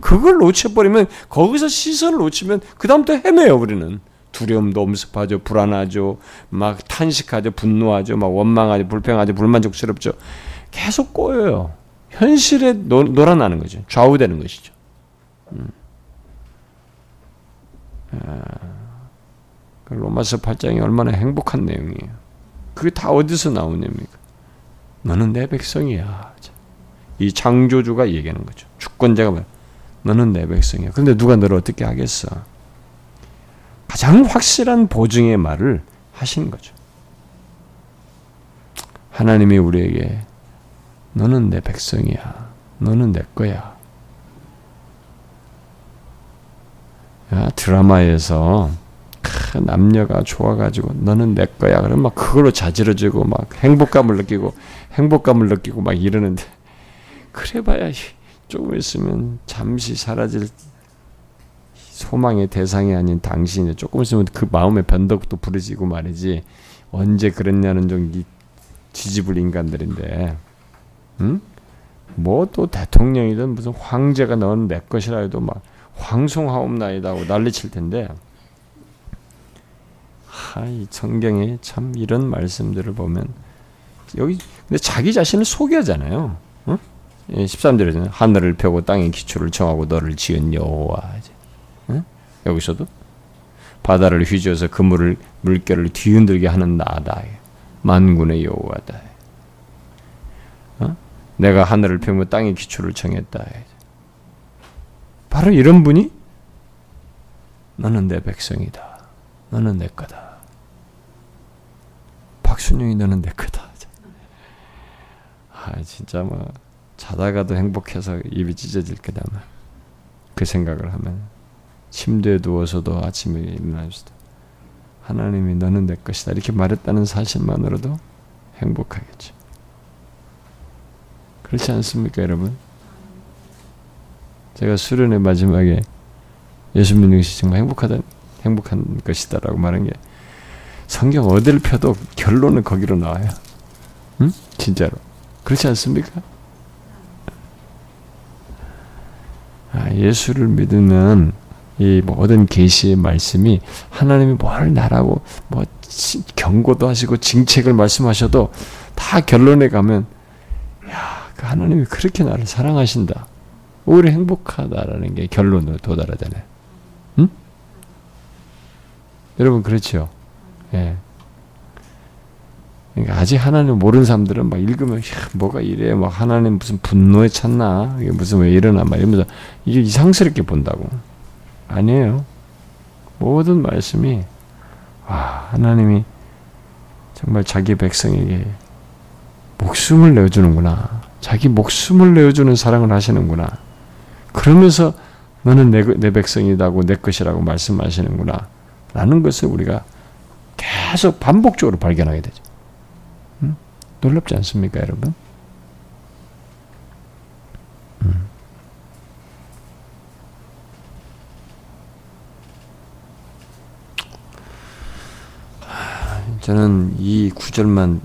그걸 놓쳐버리면 거기서 시선을 놓치면 그 다음부터 헤매요 우리는 두려움도 엄습하죠. 불안하죠. 막 탄식하죠. 분노하죠. 막 원망하죠. 불평하죠. 불만족스럽죠. 계속 꼬여요. 현실에 노, 놀아나는 거죠. 좌우되는 것이죠. 음. 아, 그 로마서 8장이 얼마나 행복한 내용이에요. 그게 다 어디서 나오냐니까? 너는 내 백성이야. 이 창조주가 얘기하는 거죠. 주권자가 말 너는 내 백성이야. 근데 누가 너를 어떻게 하겠어? 가장 확실한 보증의 말을 하신 거죠. 하나님이 우리에게 너는 내 백성이야. 너는 내 거야. 야, 드라마에서 남녀가 좋아가지고 너는 내 거야. 그러면 막 그걸로 자지러지고 막 행복감을 느끼고 행복감을 느끼고 막 이러는데 그래봐야 조금 있으면 잠시 사라질 소망의 대상이 아닌 당신이 조금 있으면 그 마음의 변덕도 부러지고 말이지 언제 그랬냐는 좀 지지불 인간들인데 응? 뭐 또 대통령이든 무슨 황제가 너는 내 것이라 해도 막 황송하옵나이다 고 난리칠 텐데 하, 이 성경에 참 이런 말씀들을 보면 여기 근데 자기 자신을 소개하잖아요. 응? 13절에서는 예, 하늘을 펴고 땅의 기초를 정하고 너를 지은 여호와. 응? 여기서도 바다를 휘저어서 그물을 물결을 뒤흔들게 하는 나다. 만군의 여호와다. 어? 내가 하늘을 펴고 땅의 기초를 정했다. 바로 이런 분이 너는 내 백성이다. 너는 내 거다. 박순영이 너는 내 거다. 아 진짜 뭐 자다가도 행복해서 입이 찢어질 거다. 그 생각을 하면 침대에 누워서도 아침에 일어나서도 하나님이 너는 내 것이다 이렇게 말했다는 사실만으로도 행복하겠죠. 그렇지 않습니까, 여러분? 제가 수련의 마지막에 예수 믿는 것이 정말 행복하다, 행복한 것이다 라고 말한 게 성경 어디를 펴도 결론은 거기로 나와요. 응? 진짜로. 그렇지 않습니까? 아, 예수를 믿으면 이 모든 계시의 말씀이 하나님이 뭘 나라고 뭐 경고도 하시고 징책을 말씀하셔도 다 결론에 가면 야, 그 하나님이 그렇게 나를 사랑하신다. 오히려 행복하다라는 게 결론으로 도달하잖아요. 응? 여러분 그렇죠? 예. 그러니까 아직 하나님 모르는 사람들은 막 읽으면 야, 뭐가 이래 막 하나님 무슨 분노에 찼나 이게 무슨 왜 이러나 막 이러면서 이게 이상스럽게 본다고 아니에요. 모든 말씀이 와 하나님이 정말 자기 백성에게 목숨을 내어주는구나. 자기 목숨을 내어주는 사랑을 하시는구나. 그러면서 너는 내, 내 백성이라고 내 것이라고 말씀하시는구나. 라는 것을 우리가 계속 반복적으로 발견하게 되죠. 놀랍지 않습니까, 여러분? 음. 저는 이 구절만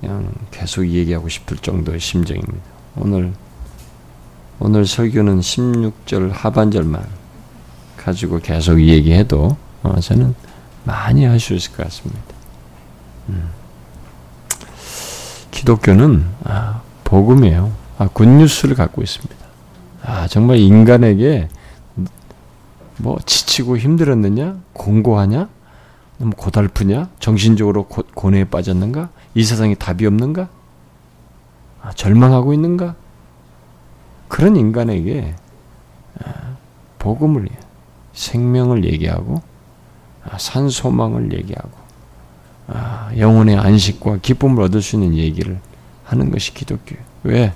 그냥 계속 얘기하고 싶을 정도의 심정입니다. 오늘 오늘 설교는 16절 하반절만 가지고 계속 얘기해도 어, 저는 많이 할 수 있을 것 같습니다. 음. 기독교는 아, 복음이에요. 아, 굿뉴스를 갖고 있습니다. 아, 정말 인간에게 뭐 지치고 힘들었느냐? 공고하냐? 너무 고달프냐? 정신적으로 고, 고뇌에 빠졌는가? 이 세상에 답이 없는가? 아, 절망하고 있는가? 그런 인간에게 아, 복음을 생명을 얘기하고 아, 산 소망을 얘기하고 아, 영혼의 안식과 기쁨을 얻을 수 있는 얘기를 하는 것이 기독교. 왜?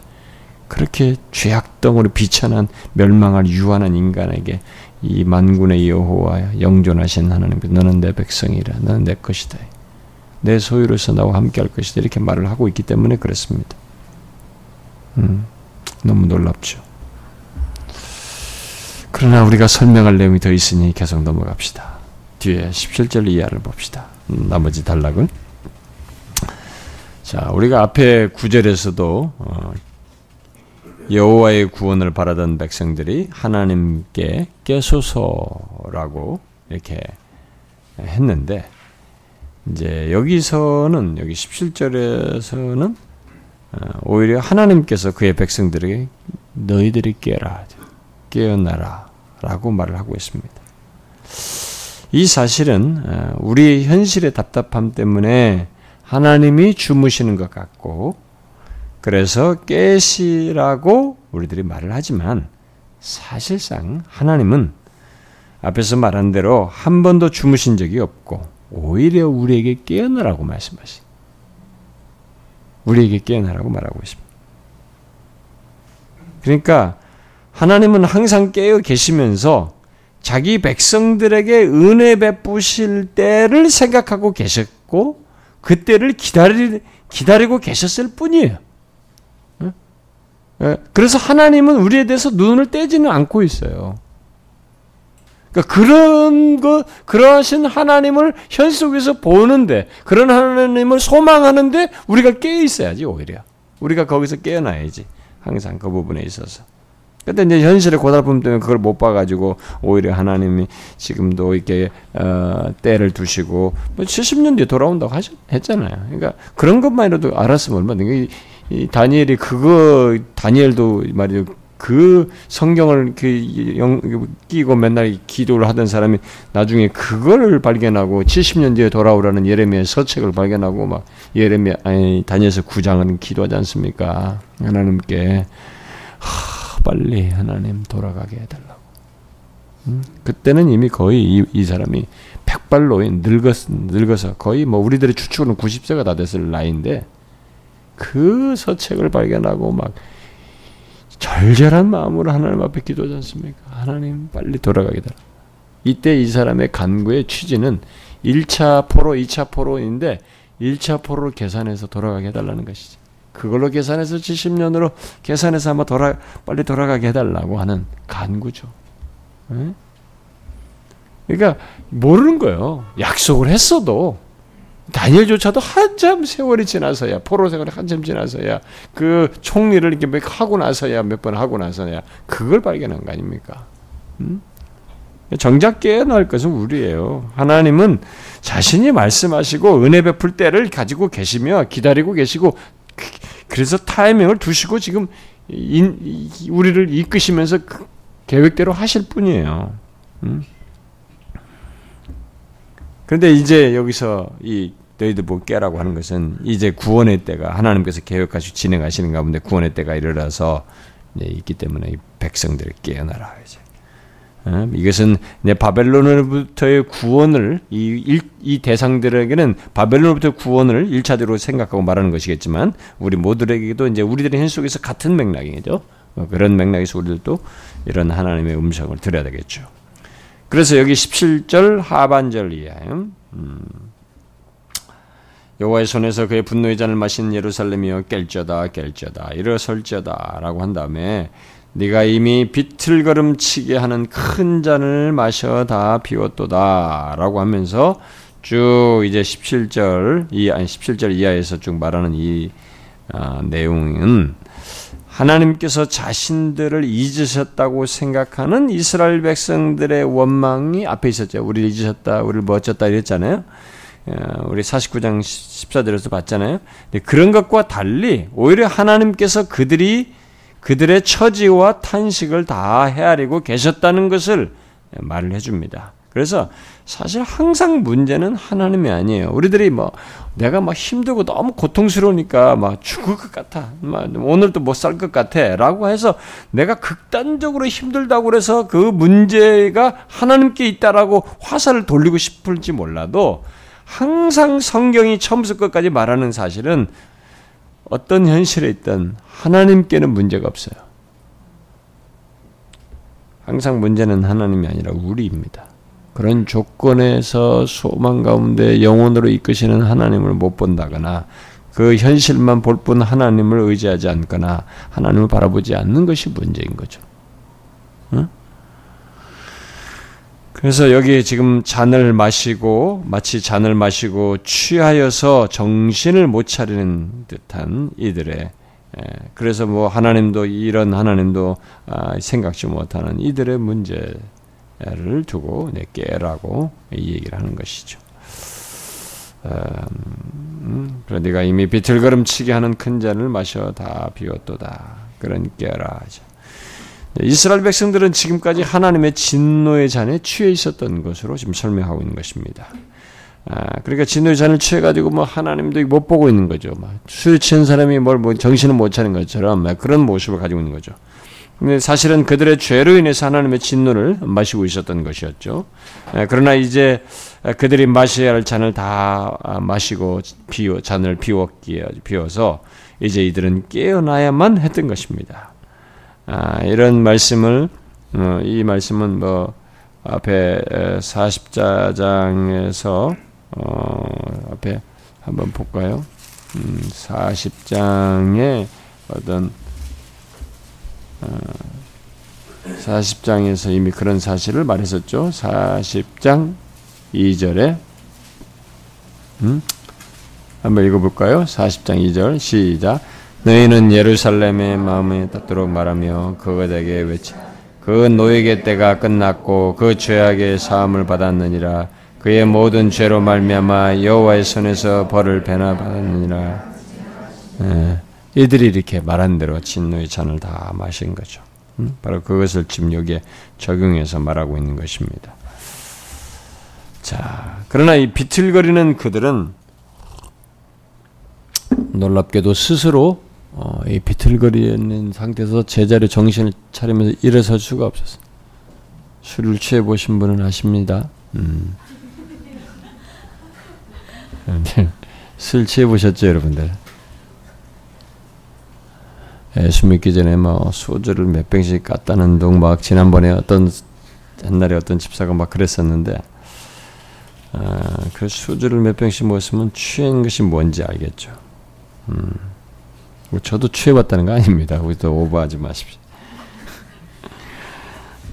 그렇게 죄악덩으로 비천한 멸망할 유한한 인간에게 이 만군의 여호와 영존하신 하나님 너는 내 백성이라 너는 내 것이다. 내 소유로서 나와 함께 할 것이다. 이렇게 말을 하고 있기 때문에 그렇습니다. 음, 너무 놀랍죠. 그러나 우리가 설명할 내용이 더 있으니 계속 넘어갑시다. 뒤에 17절 이하를 봅시다. 음, 나머지 단락은 자, 우리가 앞에 구절에서도 어, 여호와의 구원을 바라던 백성들이 하나님께 깨소서라고 이렇게 했는데 이제 여기서는 여기 17절에서는 어, 오히려 하나님께서 그의 백성들에게 너희들이 깨라 깨어나라 라고 말을 하고 있습니다. 이 사실은 어, 우리 현실의 답답함 때문에 하나님이 주무시는 것 같고 그래서 깨시라고 우리들이 말을 하지만 사실상 하나님은 앞에서 말한 대로 한 번도 주무신 적이 없고 오히려 우리에게 깨어나라고 말씀하시. 우리에게 깨어나라고 말하고 있습니다. 그러니까 하나님은 항상 깨어 계시면서 자기 백성들에게 은혜 베푸실 때를 생각하고 계셨고 그때를 기다리, 기다리고 계셨을 뿐이에요. 예? 그래서 하나님은 우리에 대해서 눈을 떼지는 않고 있어요. 그러니까 그런 거, 그러하신 하나님을 현 속에서 보는데, 그런 하나님을 소망하는데, 우리가 깨어 있어야지, 오히려. 우리가 거기서 깨어나야지. 항상 그 부분에 있어서. 근데 이제 현실의 고달픔 때문에 그걸 못 봐가지고 오히려 하나님이 지금도 이렇게 어, 때를 두시고 뭐 70년 뒤에 돌아온다고 하셨, 했잖아요. 그러니까 그런 것만이라도 알았으면 얼마나 이, 이 다니엘이 그거 다니엘도 말이죠. 그 성경을 그 끼고 맨날 기도를 하던 사람이 나중에 그걸 발견하고 70년 뒤에 돌아오라는 예레미야 서책을 발견하고 막 예레미야 아니 다니엘서 9장은 기도하지 않습니까? 하나님께 하, 빨리 하나님 돌아가게 해달라고. 음? 그때는 이미 거의 이, 이 사람이 백발로인 늙었, 늙어서 거의 뭐 우리들의 추측으로는 90세가 다 됐을 나이인데 그 서책을 발견하고 막 절절한 마음으로 하나님 앞에 기도하지 않습니까? 하나님 빨리 돌아가게 달라. 이때 이 사람의 간구의 취지는 1차 포로, 2차 포로인데 1차 포로를 계산해서 돌아가게 해달라는 것이죠. 그걸로 계산해서 70년으로 계산해서 한번 돌아 빨리 돌아가게 해달라고 하는 간구죠. 네? 그러니까 모르는 거예요. 약속을 했어도 다니엘조차도 한참 세월이 지나서야 포로 생활이 한참 지나서야 그 총리를 이렇게 몇 하고 나서야 몇 번 하고 나서야 그걸 발견한 거 아닙니까? 음? 정작 깨어날 것은 우리예요. 하나님은 자신이 말씀하시고 은혜 베풀 때를 가지고 계시며 기다리고 계시고 그래서 타이밍을 두시고 지금 인, 우리를 이끄시면서 그 계획대로 하실 뿐이에요. 음? 그런데 이제 여기서 이 너희들 뭐 깨라고 하는 것은 이제 구원의 때가 하나님께서 계획하시고 진행하시는 가운데 구원의 때가 이르러서 있기 때문에 백성들을 깨어나라 이제. 어? 이것은 이제 바벨론으로부터의 구원을 이, 이 대상들에게는 바벨론으로부터 구원을 일차적으로 생각하고 말하는 것이겠지만 우리 모두에게도 이제 우리들의 현 속에서 같은 맥락이죠. 어, 그런 맥락에서 우리들도 이런 하나님의 음성을 들어야 되겠죠. 그래서 여기 17절 하반절 이하에 음, 여호와의 손에서 그의 분노의 잔을 마신 예루살렘이여 깰져다 깰져다 일어설져다라고 한 다음에 네가 이미 비틀거름치게 하는 큰 잔을 마셔 다 비웠도다라고 하면서 쭉 이제 17절 이 아니 17절 이하에서 쭉 말하는 이 아, 내용은 하나님께서 자신들을 잊으셨다고 생각하는 이스라엘 백성들의 원망이 앞에 있었죠. 우리를 잊으셨다, 우리를 멋졌다 이랬잖아요. 어, 우리 49장 14절에서 봤잖아요. 그런 것과 달리 오히려 하나님께서 그들이 그들의 처지와 탄식을 다 헤아리고 계셨다는 것을 말을 해줍니다. 그래서 사실 항상 문제는 하나님이 아니에요. 우리들이 뭐 내가 막 힘들고 너무 고통스러우니까 막 죽을 것 같아. 막 오늘도 못 살 것 같아 라고 해서 내가 극단적으로 힘들다고 그래서 그 문제가 하나님께 있다라고 화살을 돌리고 싶을지 몰라도 항상 성경이 처음부터 끝까지 말하는 사실은 어떤 현실에 있든 하나님께는 문제가 없어요. 항상 문제는 하나님이 아니라 우리입니다. 그런 조건에서 소망 가운데 영혼으로 이끄시는 하나님을 못 본다거나 그 현실만 볼 뿐 하나님을 의지하지 않거나 하나님을 바라보지 않는 것이 문제인 거죠. 그래서 여기 지금 잔을 마시고 마치 잔을 마시고 취하여서 정신을 못 차리는 듯한 이들의 그래서 뭐 하나님도 이런 하나님도 아, 생각지 못하는 이들의 문제를 두고 내 깨라고 이 얘기를 하는 것이죠. 음, 그래 네가 이미 비틀거름치게 하는 큰 잔을 마셔 다 비웠도다. 그런 깨라 하죠. 네, 이스라엘 백성들은 지금까지 하나님의 진노의 잔에 취해 있었던 것으로 지금 설명하고 있는 것입니다. 아, 그러니까 진노의 잔을 취해가지고 뭐 하나님도 못 보고 있는 거죠. 술 취한 사람이 뭘 뭐 정신을 못 차는 것처럼 그런 모습을 가지고 있는 거죠. 근데 사실은 그들의 죄로 인해서 하나님의 진노를 마시고 있었던 것이었죠. 아, 그러나 이제 그들이 마셔야 할 잔을 다 마시고 비워 잔을 비웠기에 비워서 이제 이들은 깨어나야만 했던 것입니다. 아, 이런 말씀을 어, 이 말씀은 뭐 앞에 40자장에서 어, 앞에 한번 볼까요? 음, 40장에 어떤 어, 40장에서 이미 그런 사실을 말했었죠. 40장 2절에 음? 한번 읽어볼까요? 40장 2절 시작 너희는 예루살렘의 마음에 닿도록 말하며 그것에게 외치 그 노예의 때가 끝났고 그 죄악의 사함을 받았느니라 그의 모든 죄로 말미암아 여호와의 손에서 벌을 배나 받았느니라 예, 이들이 이렇게 말한 대로 진노의 잔을 다 마신 거죠. 음? 바로 그것을 지금 여기에 적용해서 말하고 있는 것입니다. 자, 그러나 이 비틀거리는 그들은 놀랍게도 스스로 어, 이 비틀거리는 상태에서 제자리 정신을 차리면서 일어설 수가 없었어요. 술을 취해 보신 분은 아십니다. 음. 술 취해 보셨죠, 여러분들? 예수 믿기 전에 뭐 소주를 몇 병씩 깠다는 둥 막 지난번에 어떤 옛날에 어떤 집사가 막 그랬었는데 아, 그 소주를 몇 병씩 먹었으면 취한 것이 뭔지 알겠죠. 음. 뭐 저도 취해봤다는 거 아닙니다. 우리도 오버하지 마십시오.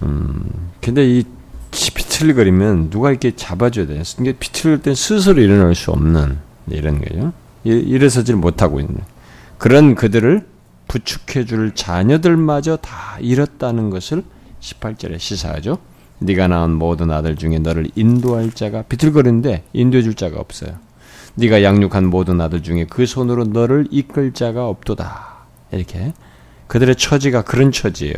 음, 근데 이 비틀거리면 누가 이렇게 잡아줘야 돼요. 이게 비틀릴 땐 스스로 일어날 수 없는 이런 거죠. 일어서질 못하고 있는 그런 그들을 부축해줄 자녀들마저 다 잃었다는 것을 18절에 시사하죠. 네가 낳은 모든 아들 중에 너를 인도할 자가 비틀거리는데 인도해 줄 자가 없어요. 네가 양육한 모든 아들 중에 그 손으로 너를 이끌 자가 없도다. 이렇게 그들의 처지가 그런 처지예요.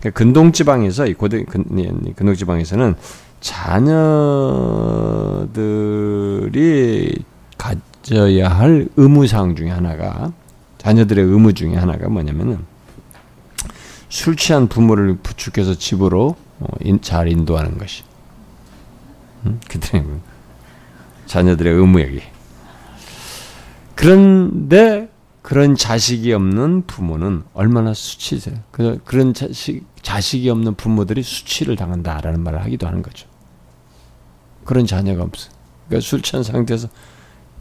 그러니까 근동 지방에서 이 고대 근동 지방에서는 자녀들이 가져야 할 의무사항 중에 하나가 자녀들의 의무 중에 하나가 뭐냐면은 술 취한 부모를 부축해서 집으로 어, 잘 인도하는 것이 음? 그들의 자녀들의 의무여기. 그런데 그런 자식이 없는 부모는 얼마나 수치세요. 그, 그런 자식, 자식이 없는 부모들이 수치를 당한다라는 말을 하기도 하는 거죠. 그런 자녀가 없어. 그러니까 술 취한 상태에서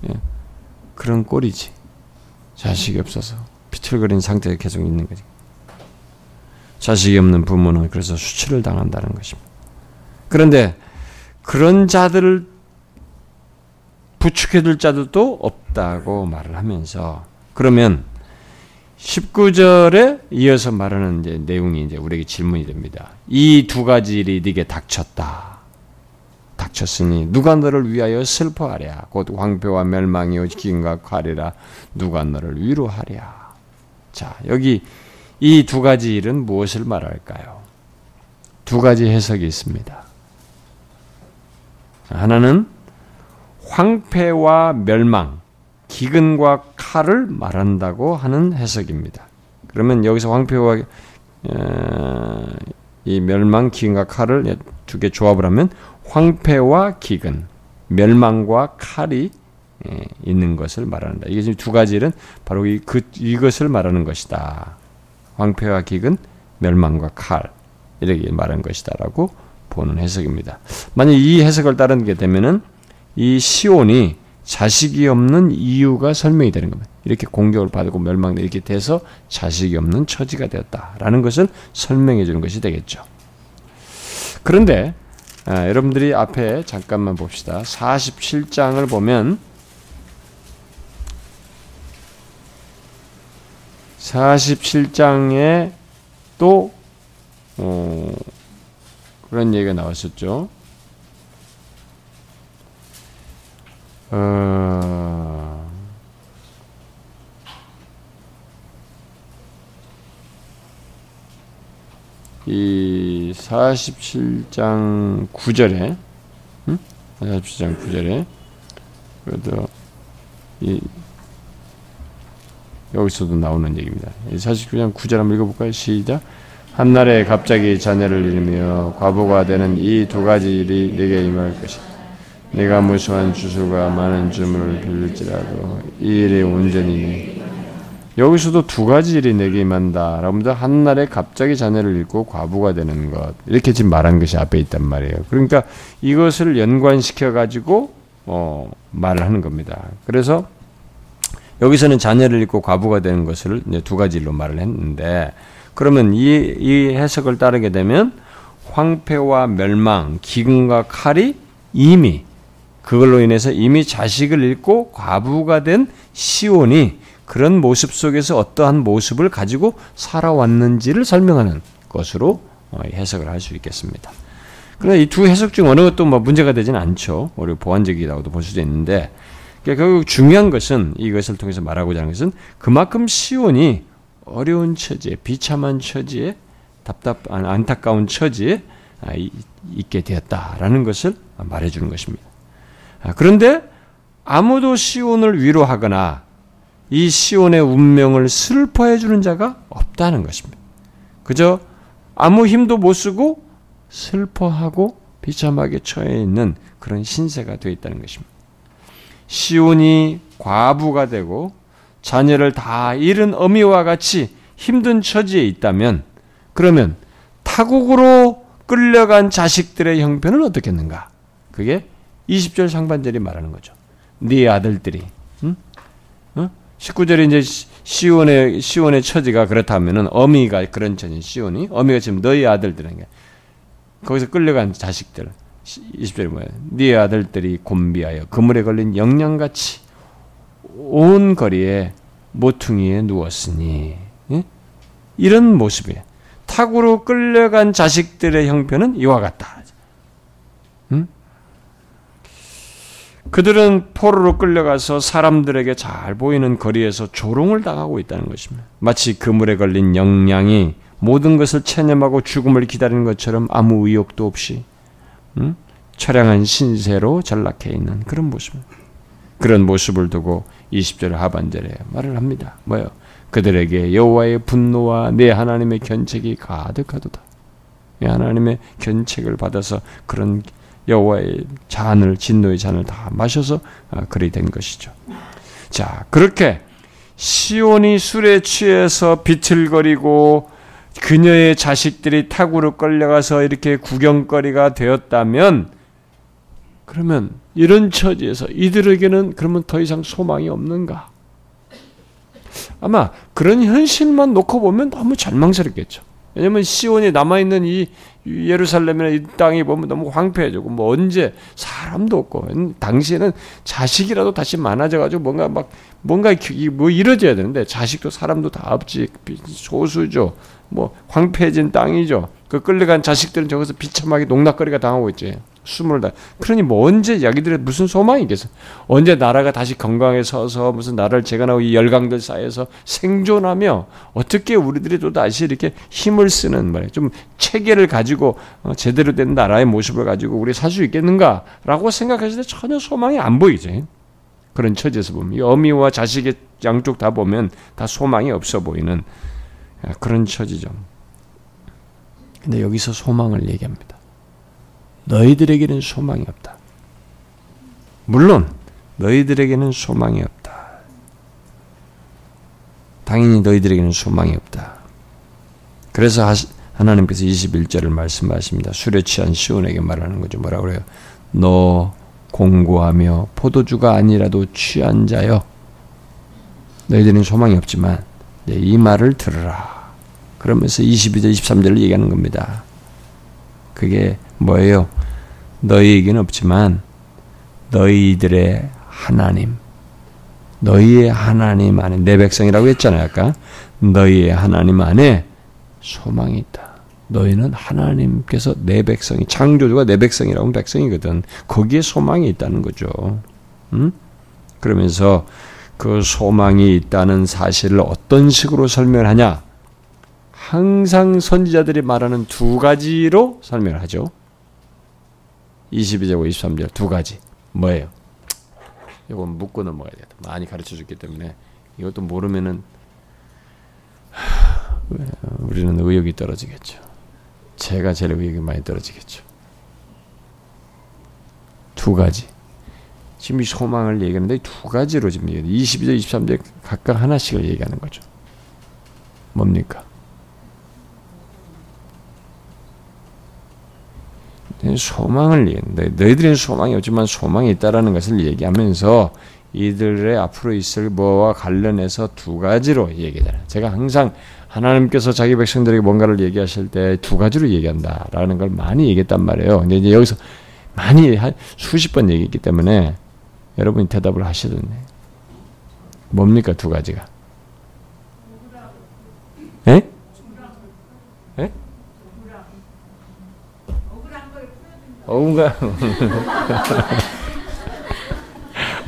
예, 그런 꼴이지. 자식이 없어서 비틀거린 상태에 계속 있는 거지. 자식이 없는 부모는 그래서 수치를 당한다는 것입니다. 그런데 그런 자들을 부축해둘 자들도 없다고 말을 하면서 그러면 19절에 이어서 말하는 이제 내용이 이제 우리에게 질문이 됩니다. 이 두 가지 일이 네게 닥쳤다. 닥쳤으니 누가 너를 위하여 슬퍼하랴 곧 황폐와 멸망이 가리라 누가 너를 위로하랴. 자, 여기 이 두 가지 일은 무엇을 말할까요? 두 가지 해석이 있습니다. 하나는 황폐와 멸망, 기근과 칼을 말한다고 하는 해석입니다. 그러면 여기서 황폐와 이 멸망, 기근과 칼을 두 개 조합을 하면 황폐와 기근, 멸망과 칼이 있는 것을 말한다. 이게 지금 두 가지는 바로 이, 그, 이것을 말하는 것이다. 황폐와 기근, 멸망과 칼 이렇게 말하는 것이다라고 보는 해석입니다. 만약 이 해석을 따르게 되면은 이 시온이 자식이 없는 이유가 설명이 되는 겁니다. 이렇게 공격을 받고 멸망 이렇게 돼서 자식이 없는 처지가 되었다라는 것을 설명해 주는 것이 되겠죠. 그런데 아, 여러분들이 앞에 잠깐만 봅시다. 47장을 보면 47장에 또 어, 그런 얘기가 나왔었죠. 어, 이 47장 9절에 응? 47장 9절에 그래도 이 여기서도 나오는 얘기입니다. 49장 9절 한번 읽어볼까요? 시작. 한날에 갑자기 자녀를 잃으며 과부가 되는 이 두 가지 일이 내게 임할 것이다. 내가 무수한 주술과 많은 주문을 빌릴지라도 이 일이 온전히 여기서도 두 가지 일이 내게 임한다. 여러분들 한날에 갑자기 자녀를 잃고 과부가 되는 것 이렇게 지금 말한 것이 앞에 있단 말이에요. 그러니까 이것을 연관시켜 가지고 어, 말을 하는 겁니다. 그래서 여기서는 자녀를 잃고 과부가 되는 것을 두 가지 일로 말을 했는데 그러면 이, 이 해석을 따르게 되면 황폐와 멸망, 기근과 칼이 이미 그걸로 인해서 이미 자식을 잃고 과부가 된 시온이 그런 모습 속에서 어떠한 모습을 가지고 살아왔는지를 설명하는 것으로 어, 해석을 할 수 있겠습니다. 그러나 이 두 해석 중 어느 것도 뭐 문제가 되지는 않죠. 우리 보완적이라고도 볼 수도 있는데 그러니까 결국 중요한 것은 이것을 통해서 말하고자 하는 것은 그만큼 시온이 어려운 처지에 비참한 처지에 답답 안타까운 처지에 아, 있게 되었다라는 것을 말해주는 것입니다. 아, 그런데 아무도 시온을 위로하거나 이 시온의 운명을 슬퍼해 주는 자가 없다는 것입니다. 그저 아무 힘도 못 쓰고 슬퍼하고 비참하게 처해 있는 그런 신세가 되어 있다는 것입니다. 시온이 과부가 되고 자녀를 다 잃은 어미와 같이 힘든 처지에 있다면 그러면 타국으로 끌려간 자식들의 형편은 어떻겠는가? 그게 20절 상반절이 말하는 거죠. 네 아들들이 응? 어? 19절에 이제 시온의 시온의 처지가 그렇다면은 어미가 그런 처지 시온이 어미가 지금 너희 아들들에게 거기서 끌려간 자식들 20절에 뭐예요? 네 아들들이 곤비하여 그물에 걸린 영양같이 온 거리에 모퉁이에 누웠으니 예? 이런 모습이에요. 탁으로 끌려간 자식들의 형편은 이와 같다. 응? 그들은 포로로 끌려가서 사람들에게 잘 보이는 거리에서 조롱을 당하고 있다는 것입니다. 마치 그물에 걸린 영양이 모든 것을 체념하고 죽음을 기다리는 것처럼 아무 의욕도 없이 응? 처량한 신세로 전락해 있는 그런 모습입니다. 그런 모습을 두고 20절 하반절에 말을 합니다. 뭐요? 그들에게 여호와의 분노와 내 하나님의 견책이 가득하도다. 내 하나님의 견책을 받아서 그런 여호와의 잔을 진노의 잔을 다 마셔서 아, 그리 된 것이죠. 자, 그렇게 시온이 술에 취해서 비틀거리고 그녀의 자식들이 탁으로 끌려가서 이렇게 구경거리가 되었다면 그러면 이런 처지에서 이들에게는 그러면 더 이상 소망이 없는가? 아마 그런 현실만 놓고 보면 너무 절망스럽겠죠. 왜냐면 시온이 남아있는 이 예루살렘이나 이 땅이 보면 너무 황폐해지고 뭐 언제 사람도 없고 당시에는 자식이라도 다시 많아져가지고 뭔가 막 뭔가 뭐 이루어져야 되는데 자식도 사람도 다 없지 소수죠. 뭐 황폐해진 땅이죠. 그 끌려간 자식들은 저기서 비참하게 농락거리가 당하고 있지. 숨을 다. 그러니 뭐 언제 자기들의 무슨 소망이 겠어? 언제 나라가 다시 건강에 서서 무슨 나라를 재건하고 이 열강들 사이에서 생존하며 어떻게 우리들이 또 다시 이렇게 힘을 쓰는 말이야. 좀 체계를 가지고 어, 제대로 된 나라의 모습을 가지고 우리 살 수 있겠는가라고 생각했을 때 전혀 소망이 안 보이지. 그런 처지에서 보면 어미와 자식의 양쪽 다 보면 다 소망이 없어 보이는 그런 처지죠. 근데 여기서 소망을 얘기합니다. 너희들에게는 소망이 없다. 물론 너희들에게는 소망이 없다. 당연히 너희들에게는 소망이 없다. 그래서 하나님께서 21절을 말씀하십니다. 술에 취한 시온에게 말하는 거죠. 뭐라 그래요? 너 공고하며 포도주가 아니라도 취한 자여. 너희들은 소망이 없지만 이 말을 들으라. 그러면서 22절, 23절을 얘기하는 겁니다. 그게 뭐예요? 너희에게는 없지만 너희들의 하나님, 너희의 하나님 안에 내 백성이라고 했잖아요 아까 너희의 하나님 안에 소망이 있다. 너희는 하나님께서 내 백성이 창조주가 내 백성이라고 하면 백성이거든. 거기에 소망이 있다는 거죠. 음? 그러면서 그 소망이 있다는 사실을 어떤 식으로 설명하냐? 항상 선지자들이 말하는 두 가지로 설명을 하죠. 22절과 23절 두 가지. 뭐예요? 이건 묻고 넘어가야 돼. 많이 가르쳐 줬기 때문에 이것도 모르면은 우리는 의욕이 떨어지겠죠. 제가 제일 의욕이 많이 떨어지겠죠. 두 가지. 지금 이 소망을 얘기하는데 두 가지로 지금 얘기해 22절, 23절 각각 하나씩을 얘기하는 거죠. 뭡니까? 소망을 얘기하는데 너희들은 소망이 없지만 소망이 있다라는 것을 얘기하면서 이들의 앞으로 있을 뭐와 관련해서 두 가지로 얘기하잖아요. 제가 항상 하나님께서 자기 백성들에게 뭔가를 얘기하실 때 두 가지로 얘기한다라는 걸 많이 얘기했단 말이에요. 근데 이제 여기서 많이 한 수십 번 얘기했기 때문에 여러분이 대답을 하시던데 뭡니까 두 가지가? 에? 에? 억울한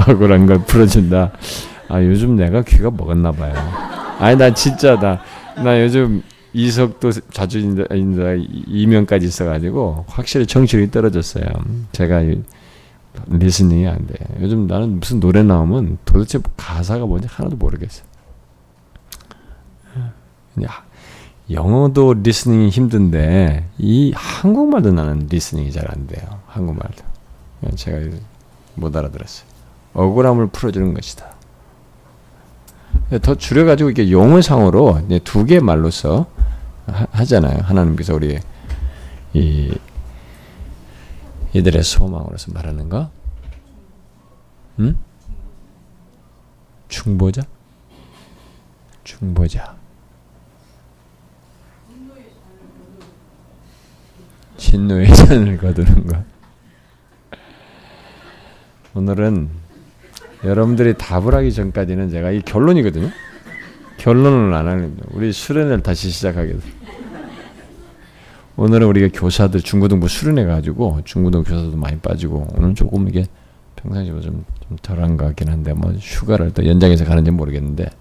억울한 걸 풀어준다. 아 요즘 내가 귀가 먹었나 봐요. 아니 나 진짜 나, 나 요즘 이석도 자주 인다 이면까지 있어가지고 확실히 정신이 떨어졌어요. 제가 리스닝이 안 돼. 요즘 나는 무슨 노래 나오면 도대체 가사가 뭔지 하나도 모르겠어. 영어도 리스닝이 힘든데 이 한국말도 나는 리스닝이 잘 안 돼요. 한국말도. 제가 못 알아들었어요. 억울함을 풀어주는 것이다. 더 줄여가지고 이게 용어상으로 두 개 말로서 하, 잖아요 하나님께서 우리 이 이들의 소망으로서 말하는 거? 응? 중보자? 중보자. 진노의 잔을 거두는 것. 오늘은 여러분들이 답을 하기 전까지는 제가 이 결론이거든요. 결론을 안 하는 우리 수련을 다시 시작하겠습니다. 오늘은 우리가 교사들 중고등부 수련해 가지고 중고등 교사도 많이 빠지고 오늘 조금 이게 평상시보다 좀, 좀 덜한 것 같긴 한데 뭐 휴가를 또 연장해서 가는지 모르겠는데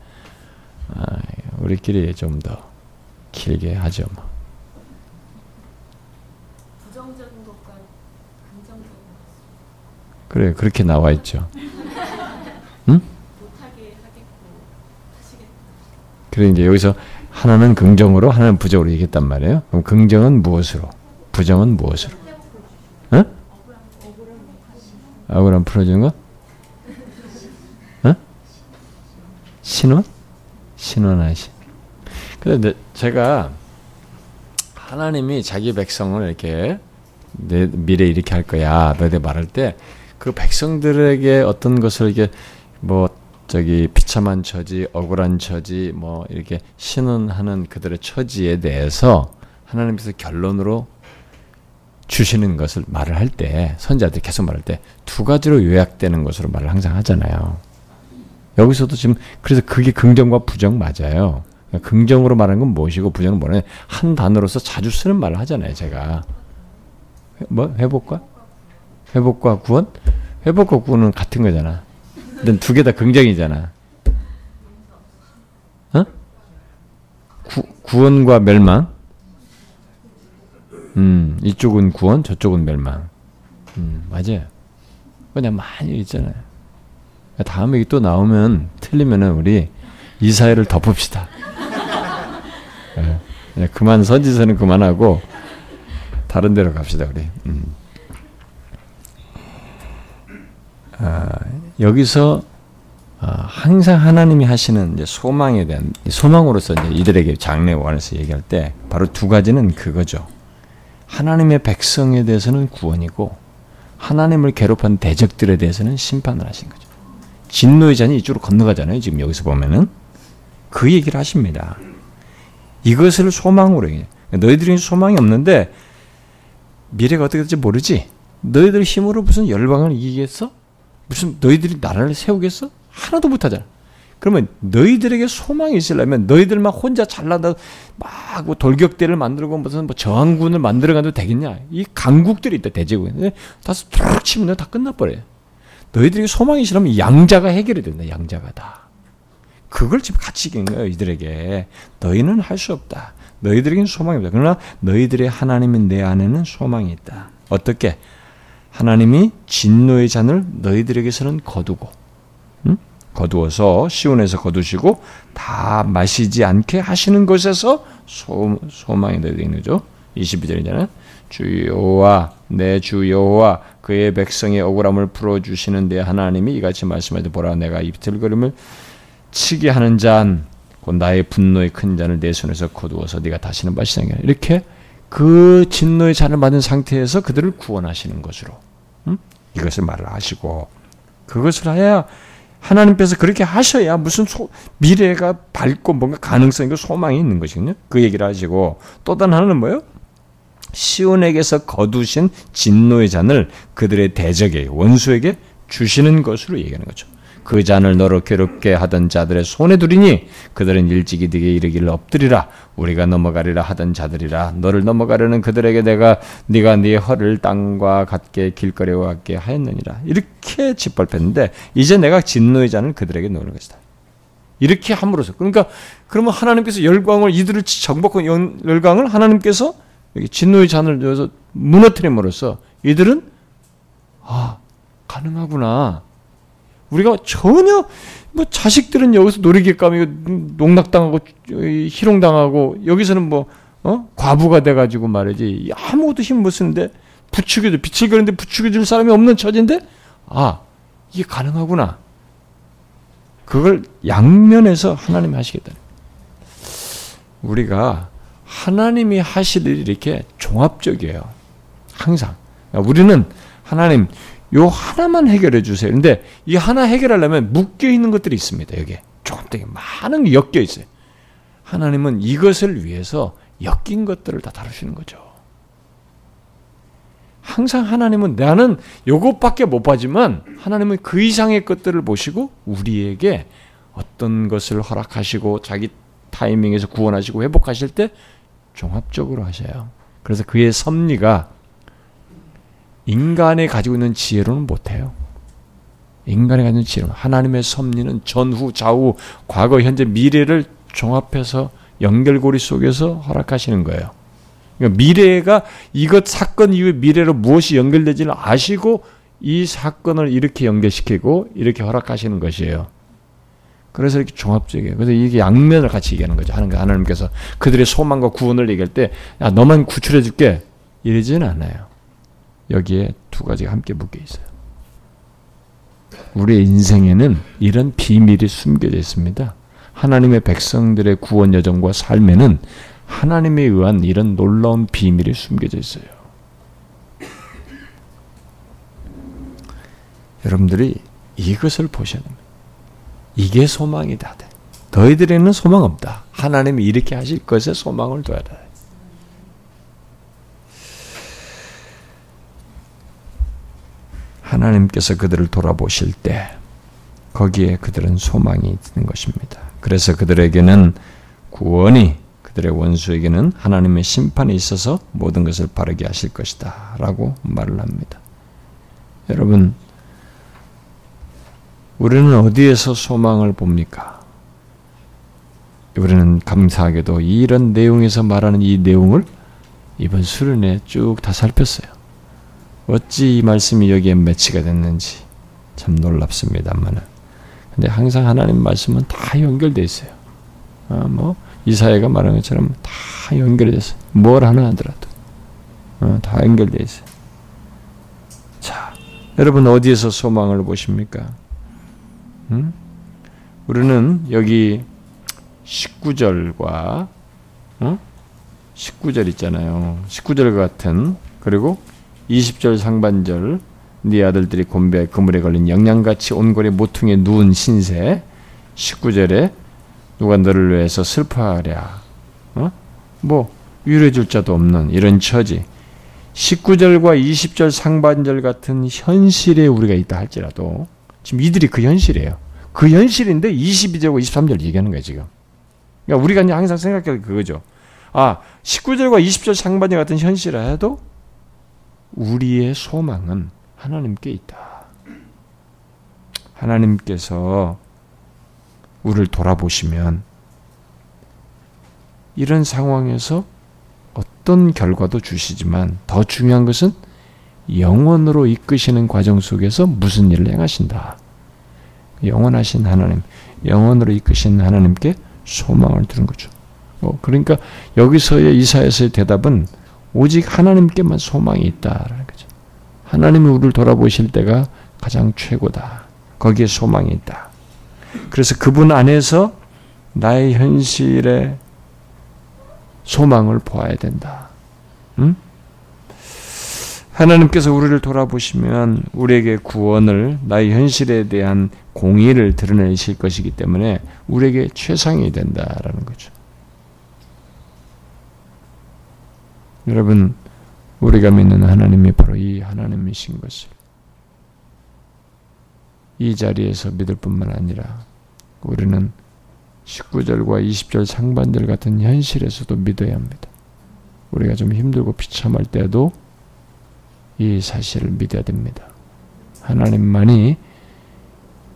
아, 우리끼리 좀 더 길게 하죠. 뭐. 부정적인 것과 긍정적인 것. 그래 그렇게 나와 있죠. 응? 그래 이제 여기서 하나는 긍정으로 하나는 부정으로 얘기했단 말이에요. 그럼 긍정은 무엇으로? 부정은 무엇으로? 어? 억울함 풀어주는 거? 어? 신원? 신원하시. 근데 제가 하나님이 자기 백성을 이렇게 내 미래 이렇게 할 거야. 너희들 말할 때 그 백성들에게 어떤 것을 이게 뭐 저기 비참한 처지, 억울한 처지, 뭐 이렇게 신원하는 그들의 처지에 대해서 하나님께서 결론으로 주시는 것을 말을 할 때, 선자들 계속 말할 때 두 가지로 요약되는 것으로 말을 항상 하잖아요. 여기서도 지금 그래서 그게 긍정과 부정 맞아요. 그러니까 긍정으로 말하는 건 무엇이고 부정은 뭐냐 한 단어로서 자주 쓰는 말을 하잖아요. 제가 뭐 회복과 회복과 구원, 회복과 구원은 같은 거잖아. 두개 다 긍정이잖아. 어? 구, 구원과 멸망. 음, 이쪽은 구원, 저쪽은 멸망. 음, 맞아요. 그냥 많이 있잖아요. 다음에 또 나오면 틀리면은 우리 이 사회를 덮읍시다. 네, 그만 선지서는 그만하고 다른 데로 갑시다 우리. 음. 아, 여기서 어, 항상 하나님이 하시는 소망에 대한 소망으로서 이들에게 장래에 관해서 얘기할 때 바로 두 가지는 그거죠. 하나님의 백성에 대해서는 구원이고 하나님을 괴롭한 대적들에 대해서는 심판을 하신 거죠. 진노의 잔이 이쪽으로 건너가잖아요. 지금 여기서 보면은 그 얘기를 하십니다. 이것을 소망으로 해. 너희들이 소망이 없는데 미래가 어떻게 될지 모르지. 너희들 힘으로 무슨 열방을 이기겠어? 무슨 너희들이 나라를 세우겠어? 하나도 못하잖아. 그러면 너희들에게 소망이 있으려면 너희들만 혼자 잘나다 막 뭐 돌격대를 만들고 무슨 뭐 저항군을 만들어가도 되겠냐? 이 강국들이 있다 대제국에 다섯 툭 치면 다 끝나버려. 너희들에게 소망이 있으려면 양자가 해결이 된다. 양자가 다. 그걸 지금 같이 얘기한 거예요. 이들에게 너희는 할 수 없다. 너희들에게는 소망이 없다. 그러나 너희들의 하나님인 내 안에는 소망이 있다. 어떻게? 하나님이 진노의 잔을 너희들에게서는 거두고 응? 거두어서 시온에서 거두시고 다 마시지 않게 하시는 것에서 소, 소망이 너희들에게 있는 거죠. 22절이잖아요. 주 여호와 내 주 여호와 그의 백성의 억울함을 풀어 주시는 내 하나님이 이같이 말씀하되 보라 내가 이틀거림을 치게 하는 잔 곧 나의 분노의 큰 잔을 내 손에서 거두어서 네가 다시는 마시지 않게 이렇게 그 진노의 잔을 받은 상태에서 그들을 구원하시는 것으로 음? 이것을 말을 하시고 그것을 해야 하나님께서 그렇게 하셔야 무슨 소, 미래가 밝고 뭔가 가능성이고 소망이 있는 것이거든요. 그 얘기를 하시고 또 다른 하나는 뭐예요? 시온에게서 거두신 진노의 잔을 그들의 대적에 원수에게 주시는 것으로 얘기하는 거죠. 그 잔을 너로 괴롭게 하던 자들의 손에 두리니 그들은 일찍이 네게 이르기를 엎드리라 우리가 넘어가리라 하던 자들이라 너를 넘어가려는 그들에게 내가 네가 네 허를 땅과 같게 길거리와 같게 하였느니라 이렇게 짓밟혔는데 이제 내가 진노의 잔을 그들에게 놓는 것이다. 이렇게 함으로써 그러니까 그러면 하나님께서 열광을 이들을 정복한 열광을 하나님께서 진노의 잔을 넣어서 무너뜨림으로써 이들은 아 가능하구나. 우리가 전혀 뭐 자식들은 여기서 놀이기감이 농락당하고 희롱당하고 여기서는 뭐 어? 과부가 돼가지고 말이지 아무것도 힘 못 쓰는데 부추겨도 빛을 그는데 부추겨줄 사람이 없는 처지인데 아 이게 가능하구나. 그걸 양면에서 하나님이 하시겠다. 우리가 하나님이 하실 일이 이렇게 종합적이에요. 항상. 우리는 하나님 요 하나만 해결해 주세요. 근데 이 하나 해결하려면 묶여 있는 것들이 있습니다. 여기에 조금 많은 게 엮여 있어요. 하나님은 이것을 위해서 엮인 것들을 다 다루시는 거죠. 항상 하나님은 나는 요것밖에 못 봐지만 하나님은 그 이상의 것들을 보시고 우리에게 어떤 것을 허락하시고 자기 타이밍에서 구원하시고 회복하실 때 종합적으로 하셔요. 그래서 그의 섭리가 인간이 가지고 있는 지혜로는 못해요. 인간이 가지고 있는 지혜로 하나님의 섭리는 전후, 좌우, 과거, 현재, 미래를 종합해서 연결고리 속에서 허락하시는 거예요. 그러니까 미래가 이것 사건 이후에 미래로 무엇이 연결되지를 아시고 이 사건을 이렇게 연결시키고 이렇게 허락하시는 것이에요. 그래서 이렇게 종합적이에요. 그래서 이게 양면을 같이 얘기하는 거죠. 하나님께서 그들의 소망과 구원을 얘기할 때, 야, 너만 구출해 줄게. 이러지는 않아요. 여기에 두 가지가 함께 묶여 있어요. 우리의 인생에는 이런 비밀이 숨겨져 있습니다. 하나님의 백성들의 구원 여정과 삶에는 하나님에 의한 이런 놀라운 비밀이 숨겨져 있어요. 여러분들이 이것을 보셔야 됩니다. 이게 소망이다. 너희들에는 소망 없다. 하나님이 이렇게 하실 것에 소망을 둬야 돼. 하나님께서 그들을 돌아보실 때 거기에 그들은 소망이 있는 것입니다. 그래서 그들에게는 구원이 그들의 원수에게는 하나님의 심판이 있어서 모든 것을 바르게 하실 것이다. 라고 말을 합니다. 여러분, 우리는 어디에서 소망을 봅니까? 우리는 감사하게도 이런 내용에서 말하는 이 내용을 이번 수련회 쭉다 살폈어요. 어찌 이 말씀이 여기에 매치가 됐는지 참 놀랍습니다만은. 근데 항상 하나님 말씀은 다 연결돼 있어요. 아, 뭐 이사야가 말한 것처럼 다 연결돼 있어요. 뭘 하나 하더라도 어, 다 연결돼 있어요. 자, 여러분 어디에서 소망을 보십니까? 음? 우리는 여기 19절과 어? 19절 있잖아요. 19절 같은 그리고 20절 상반절 네 아들들이 곤배 그물에 걸린 영양같이 온골의 모퉁이에 누운 신세 19절에 누가 너를 위해서 슬퍼하랴 어? 뭐 위로해 줄 자도 없는 이런 처지 19절과 20절 상반절 같은 현실에 우리가 있다 할지라도 지금 이들이 그 현실이에요. 그 현실인데 22절과 23절 얘기하는 거예요, 지금. 그러니까 우리가 항상 생각할 그거죠. 아, 19절과 20절 상반절 같은 현실을 해도 우리의 소망은 하나님께 있다. 하나님께서 우리를 돌아보시면 이런 상황에서 어떤 결과도 주시지만 더 중요한 것은 영원으로 이끄시는 과정 속에서 무슨 일을 행하신다. 영원하신 하나님, 영원으로 이끄신 하나님께 소망을 두는 거죠. 어, 그러니까 여기서의 이사에서의 대답은 오직 하나님께만 소망이 있다라는 거죠. 하나님이 우리를 돌아보실 때가 가장 최고다. 거기에 소망이 있다. 그래서 그분 안에서 나의 현실에 소망을 보아야 된다. 응? 하나님께서 우리를 돌아보시면 우리에게 구원을 나의 현실에 대한 공의를 드러내실 것이기 때문에 우리에게 최상이 된다라는 거죠. 여러분 우리가 믿는 하나님이 바로 이 하나님이신 것을 이 자리에서 믿을 뿐만 아니라 우리는 19절과 20절 상반절 같은 현실에서도 믿어야 합니다. 우리가 좀 힘들고 비참할 때도 이 사실을 믿어야 됩니다. 하나님만이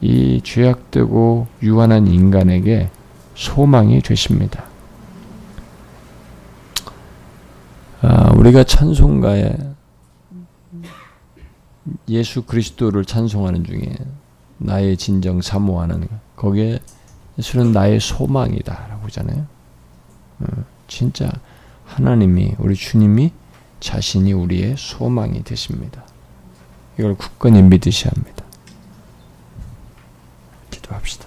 이 죄악되고 유한한 인간에게 소망이 되십니다. 아, 우리가 찬송가에 예수 그리스도를 찬송하는 중에 나의 진정 사모하는 거기에 예수는 나의 소망이다라고 하잖아요. 어, 진짜 하나님이 우리 주님이 자신이 우리의 소망이 되십니다. 이걸 굳건히 믿으셔야 합니다. 기도합시다.